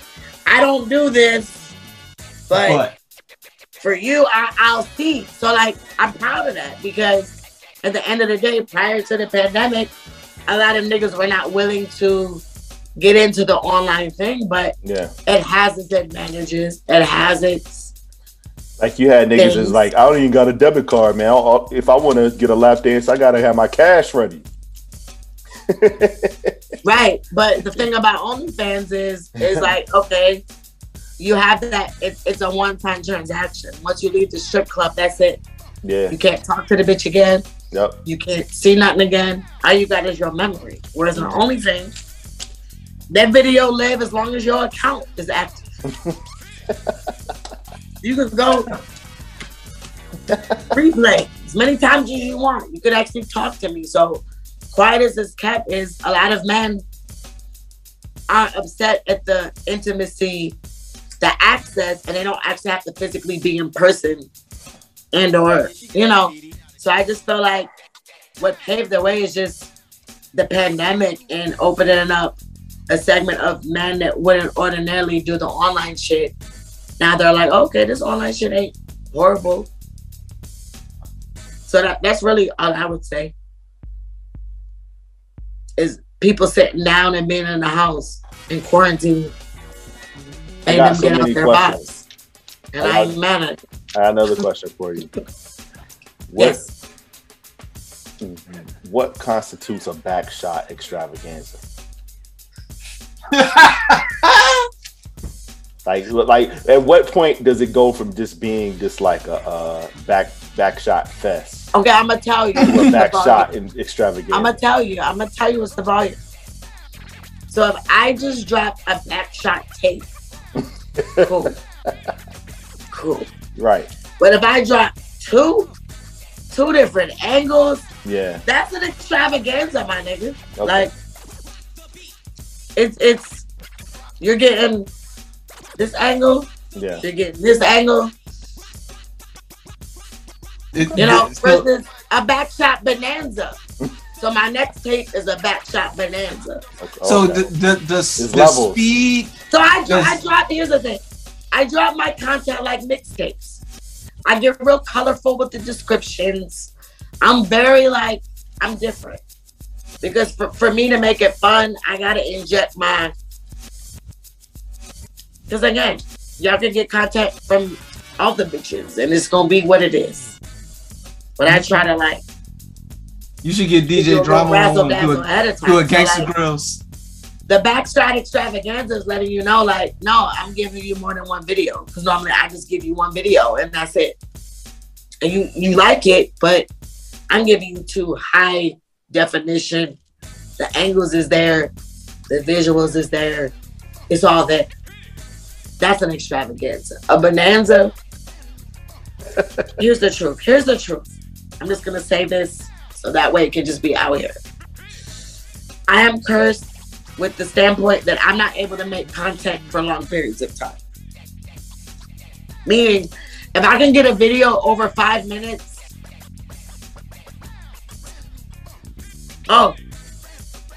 I don't do this, but, but for you, I, I'll see. So like, I'm proud of that because at the end of the day, prior to the pandemic, a lot of niggas were not willing to get into the online thing, but Yeah. it has its advantages. It has its Like you had niggas is like, I don't even got a debit card, man. I'll- If I want to get a lap dance, I gotta have my cash ready. right. But the thing about OnlyFans is, is like, okay, you have that. It's, it's a one-time transaction. Once you leave the strip club, that's it. Yeah. You can't talk to the bitch again. Yep. You can't see nothing again. All you got is your memory. Whereas on mm-hmm. OnlyFans, that video live as long as your account is active. you can go replay as many times as you want. You could actually talk to me. So quiet as this cat is a lot of men are upset at the intimacy, the access, and they don't actually have to physically be in person and or you know. So I just feel like what paved the way is just the pandemic and opening up a segment of men that wouldn't ordinarily do the online shit. Now they're like, okay, this online shit ain't horrible. So that, that's really all I would say. Is people sitting down and being in the house in quarantine I and them so get out their questions. box. And I ain't mad at it. I got another question for you. What, Yes. what constitutes a back shot extravaganza? like, like, at what point does it go from just being just like a, uh back back shot fest Okay, I'm gonna tell you. to a back shot in extravaganza? I'm gonna tell you. I'm gonna tell you what's the volume. So if I just drop a back shot tape, cool, cool. right? But if I drop two, two different angles, Yeah. that's an extravaganza, my nigga. Okay. Like, it's it's you're getting this angle, Yeah. you're getting this angle. It- You know, so- versus a back shot bonanza. So my next tape is a back shot bonanza. So Okay. the the the, the speed. So I, dro- I drop. Here's the thing, I drop my content like mixtapes. I get real colorful with the descriptions. I'm very like I'm different because for, for me to make it fun, I gotta inject my. Because again, y'all can get content from all the bitches, and it's gonna be what it is. But I try to like You should get DJ drama on do a, of time. do a So, gangster like, grills. the backstride extravaganza is letting you know, like, no, I'm giving you more than one video. Because normally I just give you one video and that's it. And you you like it, but I'm giving you two high definition. The angles is there, the visuals is there. It's all there. That's an extravaganza. A bonanza. Here's the truth. Here's the truth. I'm just gonna say this so that way it can just be out here. I am cursed with the standpoint that I'm not able to make content for long periods of time. Meaning, if I can get a video over five minutes, oh,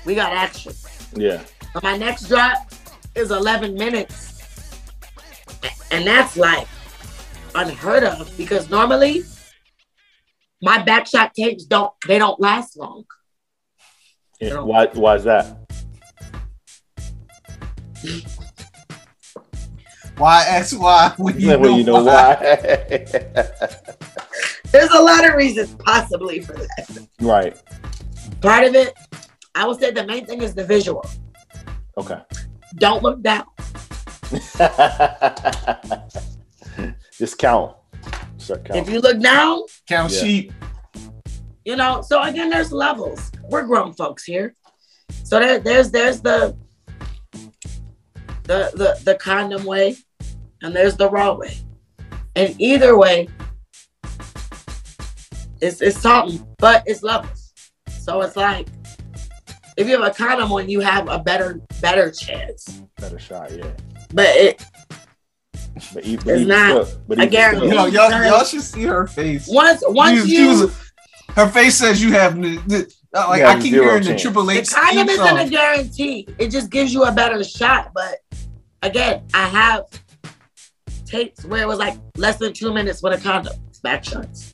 we got action. Yeah. So my next drop is 11 minutes. And that's like unheard of because normally my backshot tapes don't they don't last long. Yeah. Why? Why is that? Why ask why when you Yeah, know, you know why? why? There's a lot of reasons possibly for that. right. Part of it, I would say the main thing is the visual. Okay. Don't look down. Just count. Start counting. If you look down, Count Yeah. sheep. you know. So again, there's levels. We're grown folks here. So there, there's there's the the the the condom way, and there's the raw way. And either way, it's it's something, but it's levels. So it's like if you have a condom one, you have a better better chance. Better shot, yeah. But it But, but It's even not. still- but I even guarantee still- Yo, y'all, y'all should see her face. once once She- she you was- her face says you have n- n- uh, like You I keep zero hearing the chance. Triple the H condom theme isn't a guarantee. It just gives you a better shot. But again, I have tapes where it was like less than two minutes with a condom. It's back shots.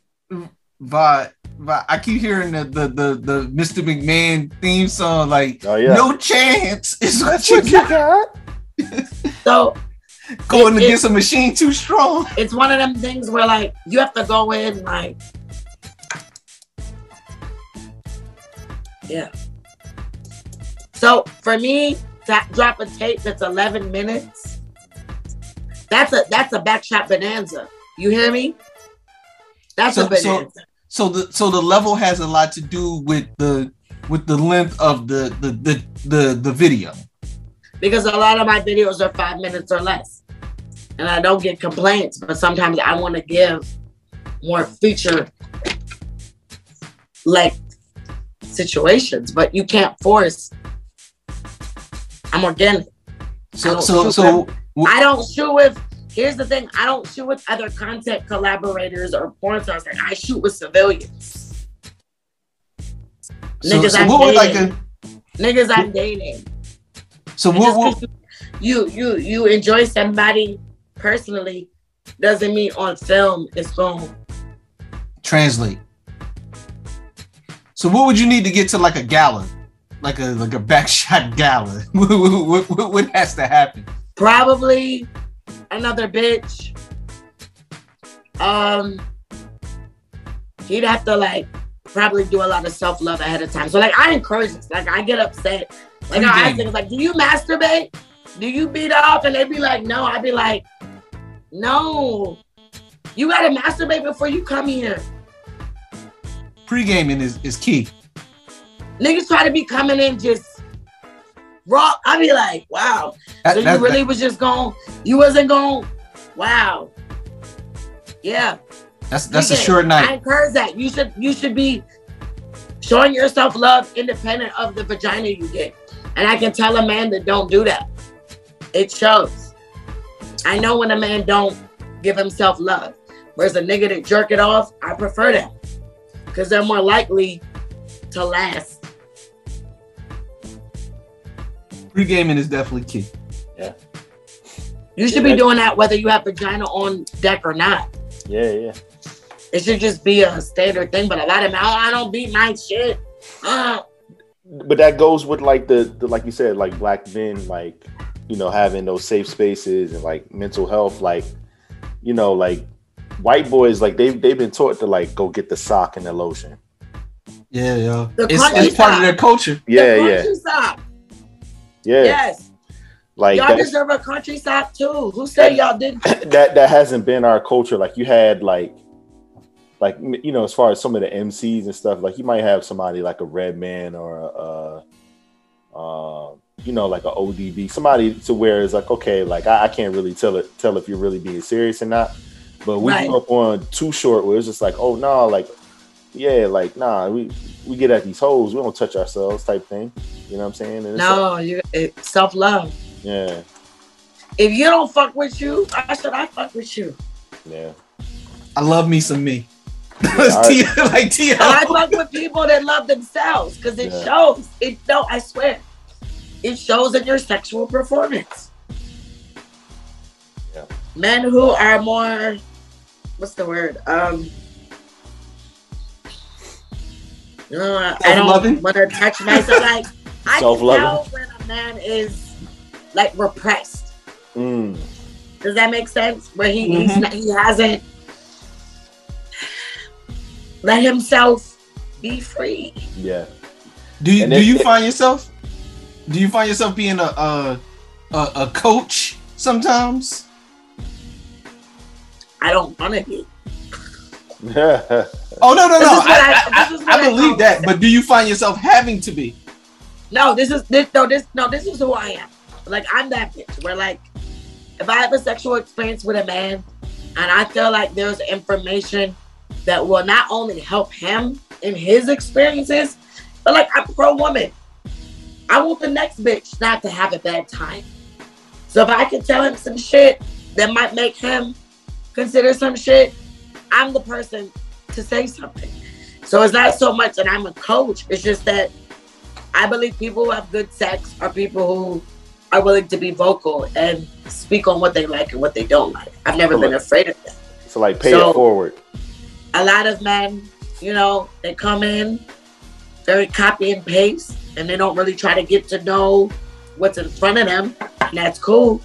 But but I keep hearing the the the, the Mr. McMahon theme song like Oh yeah. no chance is what you got. So Going It- against a machine too strong. it's one of them things where like you have to go in like yeah. So for me to drop a tape that's 11 minutes, that's a that's a backshot bonanza. You hear me? That's So- a so- bonanza. So the so the level has a lot to do with the with the length of the the the the, the video. Because a lot of my videos are five minutes or less. And I don't get complaints, but sometimes I want to give more feature like situations, but you can't force. I'm organic. So so so I don't shoot with. Here's the thing: I don't shoot with other content collaborators or porn stars. Like I shoot with civilians, so, niggas so I'm would like dating. a niggas I'm dating. So what, just you you you enjoy somebody personally doesn't mean on film it's going translate? So what would you need to get to like a gala, like a like a backshot gala? what, what, what, has to happen? probably another bitch. Um he'd have to like probably do a lot of self-love ahead of time. So like I encourage this. Like I get upset. Like I ask niggas like, do you masturbate? Do you beat off? And they'd be like, no. I'd be like, no. You gotta masturbate before you come here. Pre-gaming is, is key. Niggas try to be coming in just raw. I'd be like, wow. That- so you that- really was just going, you wasn't going, wow. Yeah. That's that's a short night. I encourage that. You should you should be showing yourself love independent of the vagina you get. And I can tell a man that don't do that. It shows. I know when a man don't give himself love. Whereas a nigga that jerk it off, I prefer that. Because they're more likely to last. Pre-gaming is definitely key. Yeah. You should be doing that whether you have vagina on deck or not. Yeah, yeah. It should just be a standard thing. But a lot of men, oh, I don't beat my shit. Uh, But that goes with like the, the like you said, like black men, like you know, having those safe spaces and like mental health, like you know, like white boys, like they've they've been taught to like go get the sock and the lotion. Yeah, yeah. The It's, it's part of their culture. Yeah, the yeah, country sock. yeah. Yes. Like y'all deserve a country sock too. Who said y'all didn't? that that hasn't been our culture. Like you had like like you know, as far as some of the MCs and stuff, like you might have somebody like a Redman or a uh, uh, you know, like a ODB, somebody to where it's like, okay, like I, I can't really tell it tell if you're really being serious or not. But we Right. grew up on Too $hort where it's just like, oh no, like yeah, like nah, we we get at these hoes, we don't touch ourselves type thing. You know what I'm saying? And it's No, you self love. yeah, If you don't fuck with you, why should I fuck with you? yeah. I love me some me. I- T- like T. I fuck with people that love themselves because it Yeah. shows. It no, I swear, it shows in your sexual performance. Yeah. Men who are more, what's the word? Um. No, I I Self-loving? don't want to touch myself. Like I can Self-loving. tell when a man is like repressed. Mm. Does that make sense? Where he he's Mhm. not, he hasn't let himself be free. Yeah. Do you And do it- you it- find yourself? Do you find yourself being a a, a, a coach sometimes? I don't want to be. Oh no no no! I, I- I, I, what I believe that, but do you find yourself having to be? No, this is this no this no this is who I am. Like I'm that bitch. Where like if I have a sexual experience with a man and I feel like there's information that will not only help him in his experiences, but like I'm pro woman. I want the next bitch not to have a bad time. So if I can tell him some shit that might make him consider some shit, I'm the person to say something. So it's not so much that I'm a coach, it's just that I believe people who have good sex are people who are willing to be vocal and speak on what they like and what they don't like. I've never been afraid of that. So like pay So- it forward. A lot of men, you know, they come in very copy and paste and they don't really try to get to know what's in front of them. And that's cool.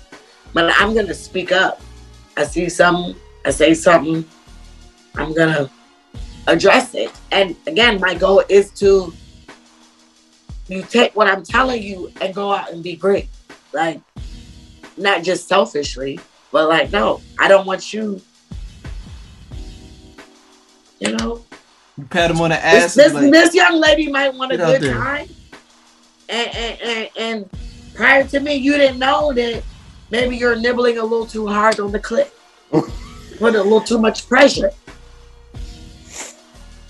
But I'm gonna speak up. I see something, I say something, I'm gonna address it. And again, my goal is to you take what I'm telling you and go out and be great. Like, not just selfishly, but like, no, I don't want you, you know, You pat him on the ass. this, and be like, this young lady might want a Get out good time. And, and, and, and prior to me, you didn't know that maybe you're nibbling a little too hard on the clip. Put a little too much pressure.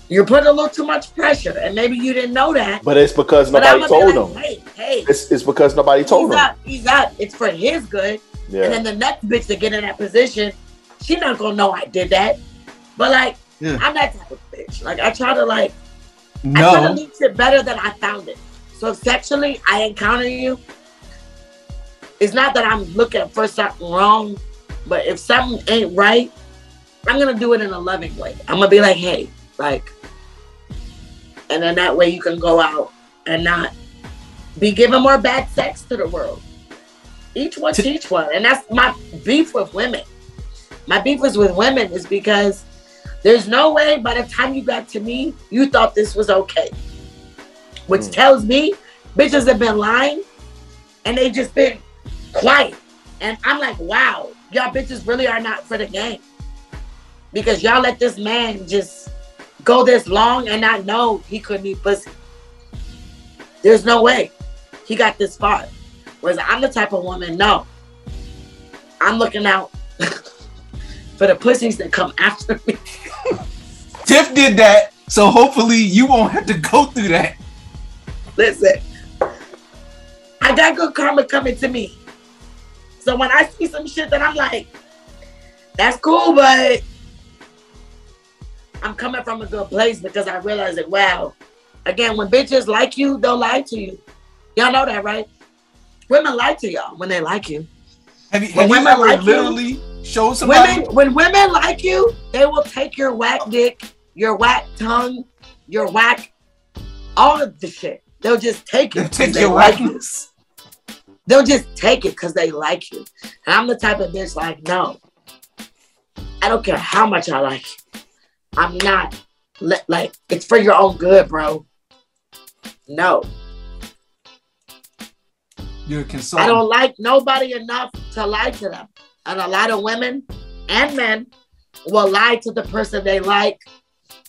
You're putting a little too much pressure, and maybe you didn't know that. But it's because But nobody gonna be told like, him. Hey, hey, It's, it's because nobody told he's him. out, he's out. It's for his good. Yeah. And then the next bitch to get in that position, she not gonna know I did that. But like, Yeah. I'm that type of bitch. Like I try to like I try to no. leave shit better than I found it. So sexually I encounter you, it's not that I'm looking for something wrong, but if something ain't right, I'm gonna do it in a loving way. I'm gonna be like, hey, like, and then that way you can go out and not be giving more bad sex to the world. Each one to each one. And that's my beef with women. My beef is with women is because there's no way by the time you got to me, you thought this was okay. Which Mm. tells me bitches have been lying and they just been quiet. And I'm like, wow, y'all bitches really are not for the game. Because y'all let this man just go this long and not know he couldn't eat pussy. There's no way he got this far. Whereas I'm the type of woman, no. I'm looking out for the pussies that come after me. Tiff did that, so hopefully you won't have to go through that. Listen, I got good karma coming to me. So when I see some shit that I'm like, that's cool, but I'm coming from a good place because I realize that, wow, again, when bitches like you, they'll lie to you. Y'all know that, right? Women lie to y'all when they like you. Have you, When you women ever like you- literally showed somebody? Women, when women like you, they will take your whack dick, your whack tongue, your whack, all of the shit. They'll just take it. take they your like you. They'll just take it because they like you. And I'm the type of bitch like, no. I don't care how much I like you. I'm not li- like it's for your own good, bro. No. You're a consultant. I don't like nobody enough to lie to them. And a lot of women and men will lie to the person they like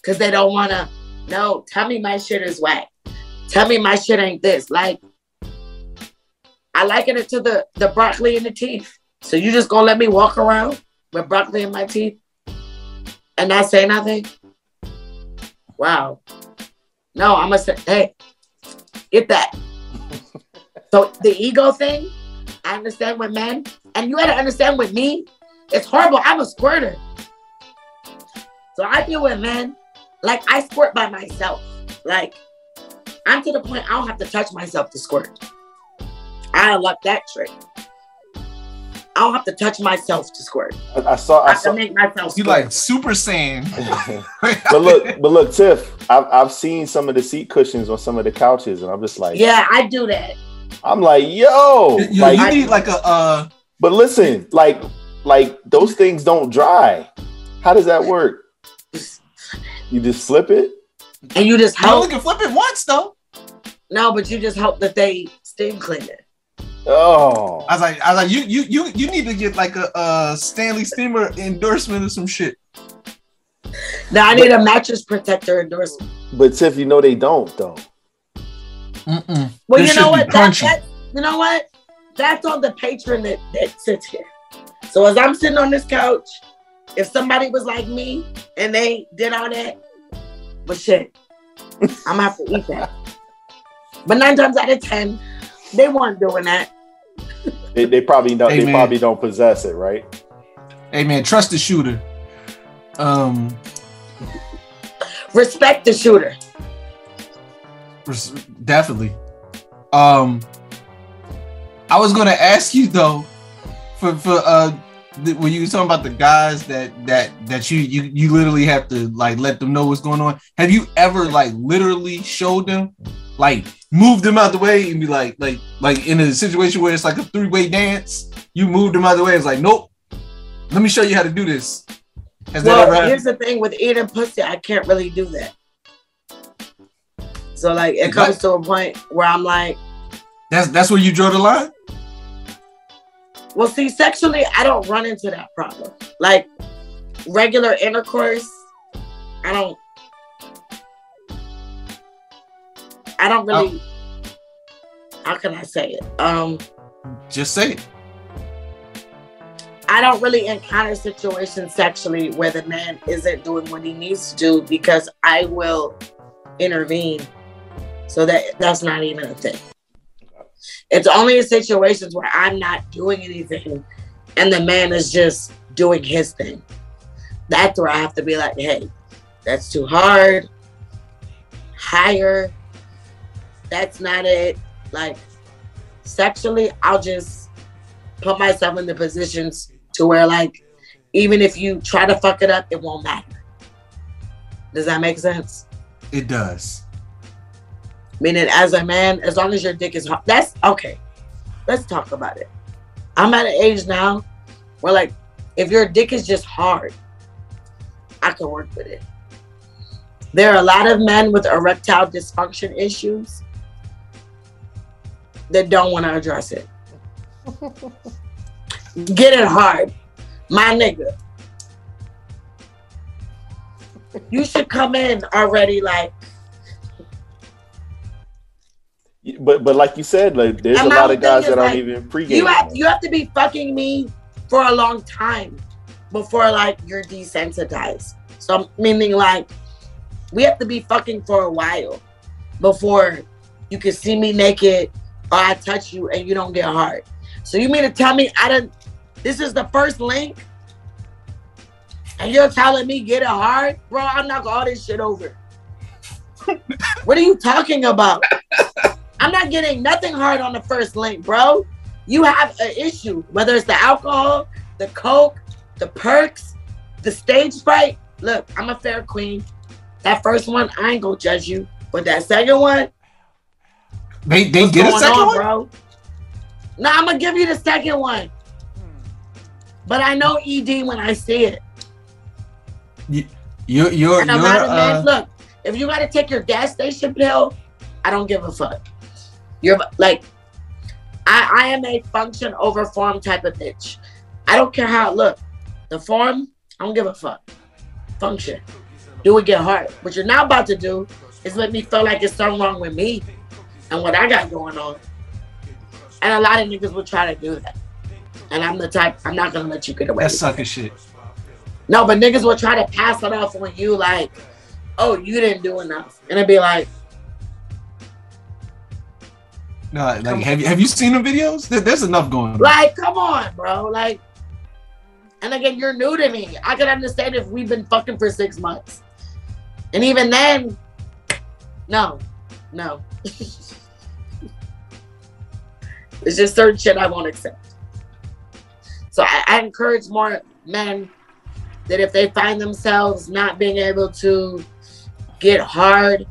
because they don't want to. No, tell me my shit is whack. Tell me my shit ain't this. Like, I liken it to the, the broccoli in the teeth. So you just gonna let me walk around with broccoli in my teeth and not say nothing? Wow. No, I'm gonna say, hey, get that. So the ego thing, I understand with men, and you gotta understand with me, it's horrible. I'm a squirter. So I deal with men like I squirt by myself. Like I'm to the point I don't have to touch myself to squirt. I unlock that trick. I don't have to touch myself to squirt. I, I saw. I I have saw. to make myself You like Super Saiyan. but look, but look, Tiff. I've I've seen some of the seat cushions on some of the couches, and I'm just like, yeah, I do that. I'm like, yo, You, like, you need like a uh but listen, like, like those things don't dry. How does that work? You just flip it. And you just you help. only can flip it once though. No, but you just hope that they steam clean it. Oh, I was like, I was like, you you you you need to get like a uh Stanley Steamer endorsement or some shit. Now I need a mattress protector endorsement. but Tiff, you know they don't though. Mm-mm. Well, This you know what? That, that, you know what? That's on the patron that, that sits here. So as I'm sitting on this couch, if somebody was like me and they did all that, but shit, I'm gonna have to eat that. But nine times out of ten, they weren't doing that. They, they probably don't. Hey, they man. probably don't possess it, right? Hey man, trust the shooter. Um, Respect the shooter. res- definitely. Um, I was gonna ask you though, for for uh, th- when you were talking about the guys that that that you you you literally have to like let them know what's going on. Have you ever like literally showed them, like moved them out the way and be like like like in a situation where it's like a three way dance, you moved them out the way. It's like nope. Let me show you how to do this. Has Well, here's the thing with eating pussy, I can't really do that. So like it comes to a point where I'm like, That's that's where you draw the line. Well, see, sexually, I don't run into that problem. Like regular intercourse, I don't. I don't really. How can I say it? Um, Just say it. I don't really encounter situations sexually where the man isn't doing what he needs to do because I will intervene. So that that's not even a thing. It's only in situations where I'm not doing anything and the man is just doing his thing. That's where I have to be like, hey, that's too hard. Higher. That's not it. Like sexually, I'll just put myself in the positions to where like even if you try to fuck it up, it won't matter. Does that make sense? It does. Meaning, as a man, as long as your dick is hard, that's okay. Let's talk about it. I'm at an age now where, like, if your dick is just hard, I can work with it. There are a lot of men with erectile dysfunction issues that don't want to address it. Get it hard, my nigga. You should come in already like But but like you said, like there's And a lot of guys that aren't even pregame. you have you have to be fucking me for a long time before like you're desensitized. So meaning like we have to be fucking for a while before you can see me naked or I touch you and you don't get hard. So you mean to tell me I didn't this is the first link and you're telling me get it hard? Bro, I'll knock all this shit over. what are you talking about? I'm not getting nothing hard on the first link, bro. You have an issue, whether it's the alcohol, the coke, the perks, the stage fright. Look, I'm a fair queen. That first one, I ain't gonna judge you, but that second one, They they get a second on, one. bro? No, I'm gonna give you the second one. But I know ED when I see it. You you're you're, And a you're lot of men, uh, look, if you gotta take your gas station pill, I don't give a fuck. You're like, I, I am a function over form type of bitch. I don't care how it look. The form, I don't give a fuck. Function. Do it get hard. What you're now about to do is make me feel like it's something wrong with me and what I got going on. And a lot of niggas will try to do that. And I'm the type, I'm not gonna let you get away that's sucker shit. no, but niggas will try to pass it off on you like, oh, you didn't do enough. And it'd be like, No, like have you have you seen the videos? There's enough going. on. like, come on, bro. Like, and again, you're new to me. I could understand if we've been fucking for six months. And even then, no, no. it's just certain shit I won't accept. So I, I encourage more men that if they find themselves not being able to get hard,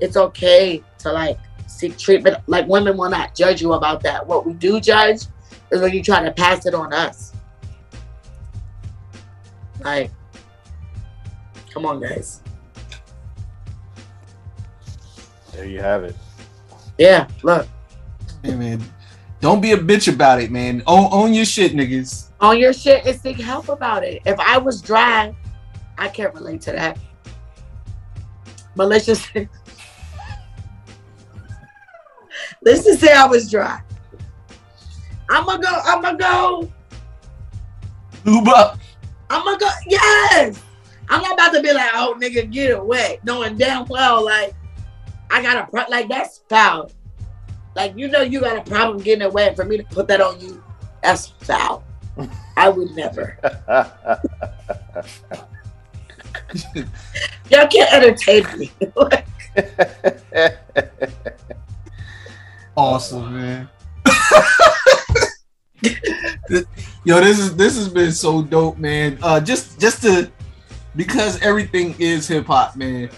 it's okay to like seek treatment. Like women will not judge you about that. What we do judge is when you try to pass it on us. Like, come on, guys. There you have it. Yeah, look, Hey, man, don't be a bitch about it, man. Own own your shit, niggas. on your shit and seek help about it. If I was dry, I can't relate to that. But let's just let's just say I was dry. I'ma go, I'ma go, Lube up. I'ma go, yes. I'm not about to be like, oh nigga, get it wet, knowing damn well like I got a pro- like that's foul. Like you know you got a problem getting it wet for me to put that on you. That's foul. I would never. Y'all can't entertain me. Awesome, man. Yo, this is this has been so dope, man. Uh, just just to because everything is hip hop, man.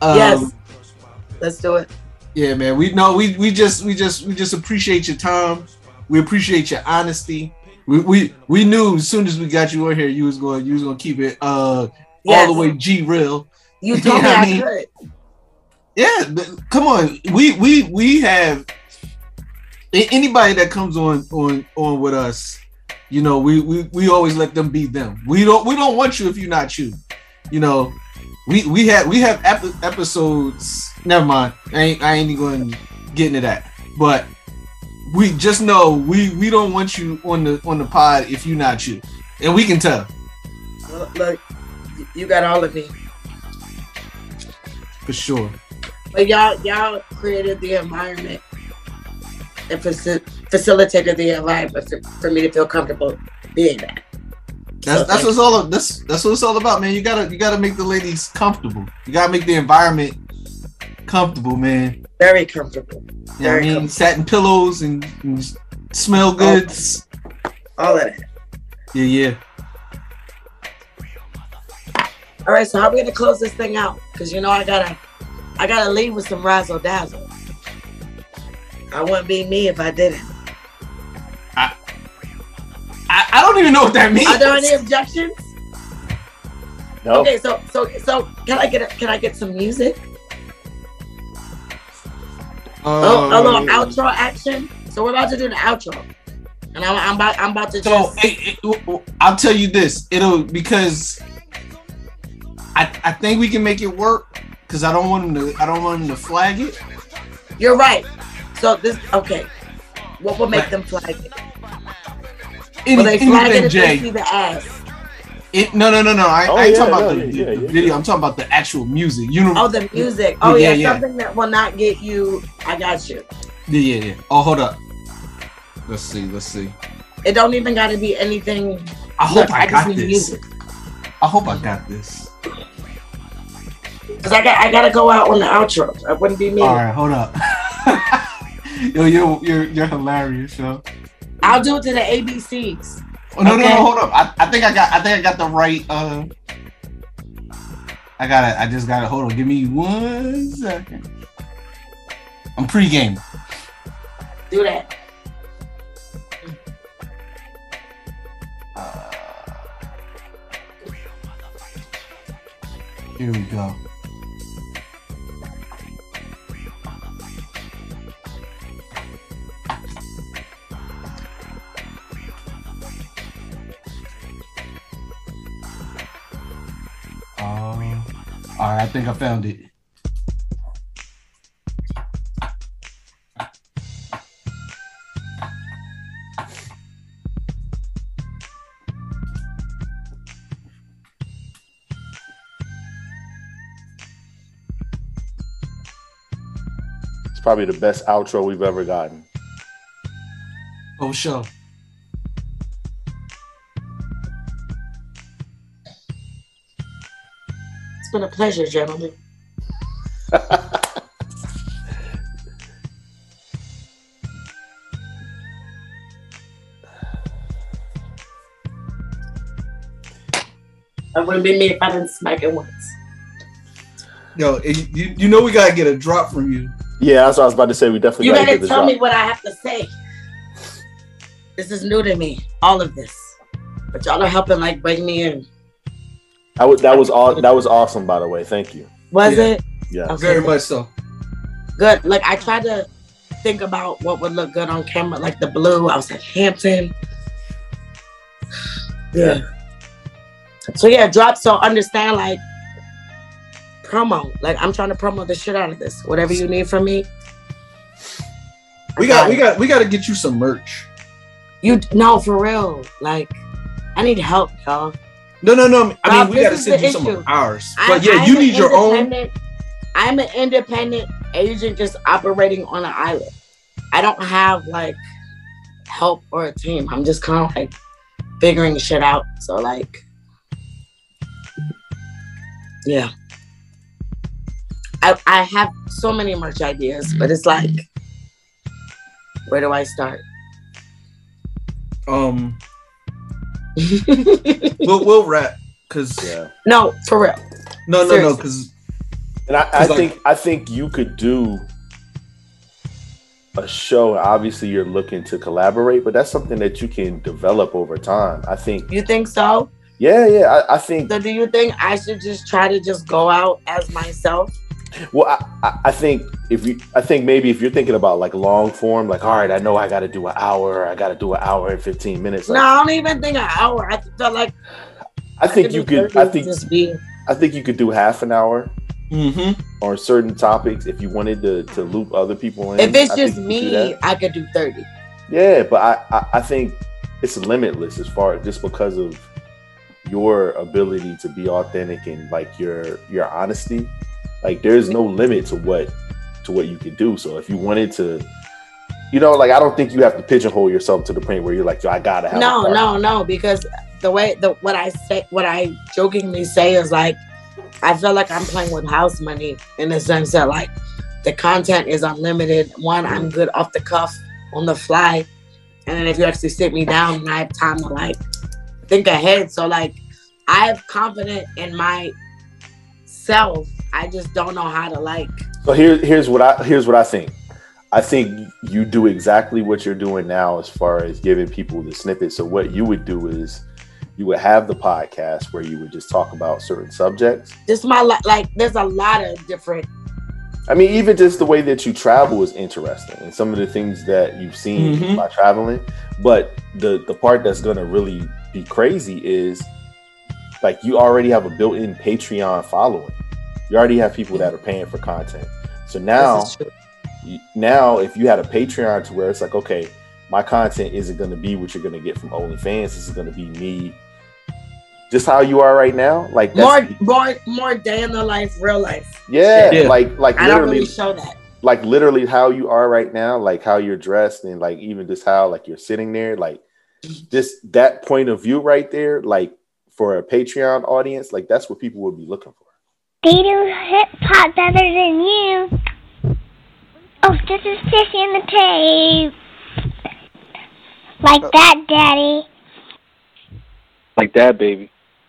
Um, yes. Let's do it. Yeah, man. We know we we just we just we just appreciate your time. We appreciate your honesty. We we, we knew as soon as we got you on here, you was going you was gonna keep it uh Yes. all the way G real. You told me Yeah, I I, mean- could. Yeah, come on. We we we have anybody that comes on on on with us. You know, we we we always let them be them. We don't we don't want you if you're not you. You know, we we have we have epi- episodes. Never mind. I ain't I ain't even going to get into that. But we just know we we don't want you on the on the pod if you're not you, and we can tell look, you got all of me. for sure. But y'all, y'all created the environment and faci- facilitated the environment for, for me to feel comfortable being that. That's So that's what's all that's that's what it's all about, man. You gotta you gotta make the ladies comfortable. You gotta make the environment comfortable, man. Very comfortable. Yeah, I mean comfortable. satin pillows and, and smell oh. goods. All of that. Yeah, yeah. All right, so how are we gonna close this thing out? Cause you know I gotta, I gotta leave with some razzle dazzle. I wouldn't be me if I didn't. I, I don't even know what that means. Are there any objections? No. Okay, so so so can I get a, can I get some music? oh, a little Um, outro action. So we're about to do the outro, and I'm, I'm about I'm about to So just. it, it- I'll tell you this. It'll because I I think we can make it work because I don't want him to I don't want him to flag it. You're right. So this okay. What will make them flag it? Any, Will they flag it anything, if they Jay. see the ass? It, no, no, no, no. I, Oh, I ain't yeah, talking about no, the, yeah, the yeah, video. I'm talking about the actual music. You oh, know? Oh, the music. Oh Yeah, yeah, yeah. something that will not get you. I got you. Yeah, yeah, yeah. Oh, hold up. Let's see. Let's see. It don't even got to be anything. I hope Look, I, just got this. music. I hope I got this. Cause I got I gotta go out on the outro. That wouldn't be me. All right, hold up. yo, you're you're you're hilarious, yo. I'll do it to the ABCs. Oh, no, no, Okay. no, hold up. I, I think I got I think I got the right uh I got it. I just got it. Hold on. Give me one second. I'm pre-game. Do that. Here we go. All right, I think I found it. It's probably the best outro we've ever gotten. Oh, sure. Been a pleasure, gentlemen. That wouldn't be me if I didn't smack it once. Yo, you, you know we gotta get a drop from you. Yeah, that's what I was about to say. We definitely You gotta gotta get tell drop. me what I have to say. This is new to me, all of this. But y'all are helping like bring me in. That was that was all that was awesome, by the way. Thank you. Was Yeah. it? Yeah. Okay. Very much so. good. Like I tried to think about what would look good on camera, like the blue. I was like Hampton. Yeah. So yeah, drop. So understand, like promo. Like I'm trying to promo the shit out of this. Whatever you need from me. We got we got we got to get you some merch. You no for real. Like I need help, y'all. No, no, no. I mean, we got to send you some of ours. I- But yeah, I'm you need your own. I'm an independent agent just operating on an island. I don't have like help or a team. I'm just kind of like figuring shit out. So like, yeah. I I have so many merch ideas, but it's like, where do I start? Um, we'll we'll wrap because Yeah. No, for real. no, no, no, because And I, I 'Cause, like- think I think you could do a show. Obviously, you're looking to collaborate, but that's something that you can develop over time. I think. You think so? Yeah, yeah. I, I think. So do you think I should just try to just go out as myself? Well, I, I, I think if you, I think maybe if you're thinking about like long form, like all right, I know I got to do an hour. I got to do an hour and fifteen minutes. Like, no, I don't even think an hour. I felt like I think you could. I think. just be I think you could do half an hour mm-hmm. on certain topics if you wanted to to loop other people in. if it's I just you could do me. I could do 30. Yeah, but I, I I think it's limitless as far as just because of your ability to be authentic and like your your honesty. Like there's no limit to what to what you can do. So if you wanted to, you know, like I don't think you have to pigeonhole yourself to the point where you're like, yo, I gotta have. No, no, no, because the way the what I say what I jokingly say is like I feel like I'm playing with house money in the sense that like the content is unlimited. One, I'm good off the cuff, on the fly. And then if you actually sit me down and I have time to like think ahead. So like I have confidence in myself. I just don't know how to like So here, here's what I here's what I think. I think you do exactly what you're doing now as far as giving people the snippet. So what you would do is you would have the podcast where you would just talk about certain subjects. just my li- like there's a lot of different I mean, even just the way that you travel is interesting, and some of the things that you've seen Mhm. by traveling. But the the part that's gonna really be crazy is like you already have a built-in Patreon following. You already have people that are paying for content. So now, this is true. you- now if you had a Patreon to where it's like, okay, my content isn't gonna be what you're gonna get from OnlyFans. This is gonna be me, just how you are right now. Like more that's, more more day in the life, real life. yeah, Yeah. like like I don't literally really show that. like literally how you are right now, like how you're dressed and like even just how like you're sitting there, like just that point of view right there, like for a Patreon audience, like that's what people would be looking for. They do hip hop better than you. Oh, this is Sissy in the tape. Like uh, that, Daddy. Like that, baby.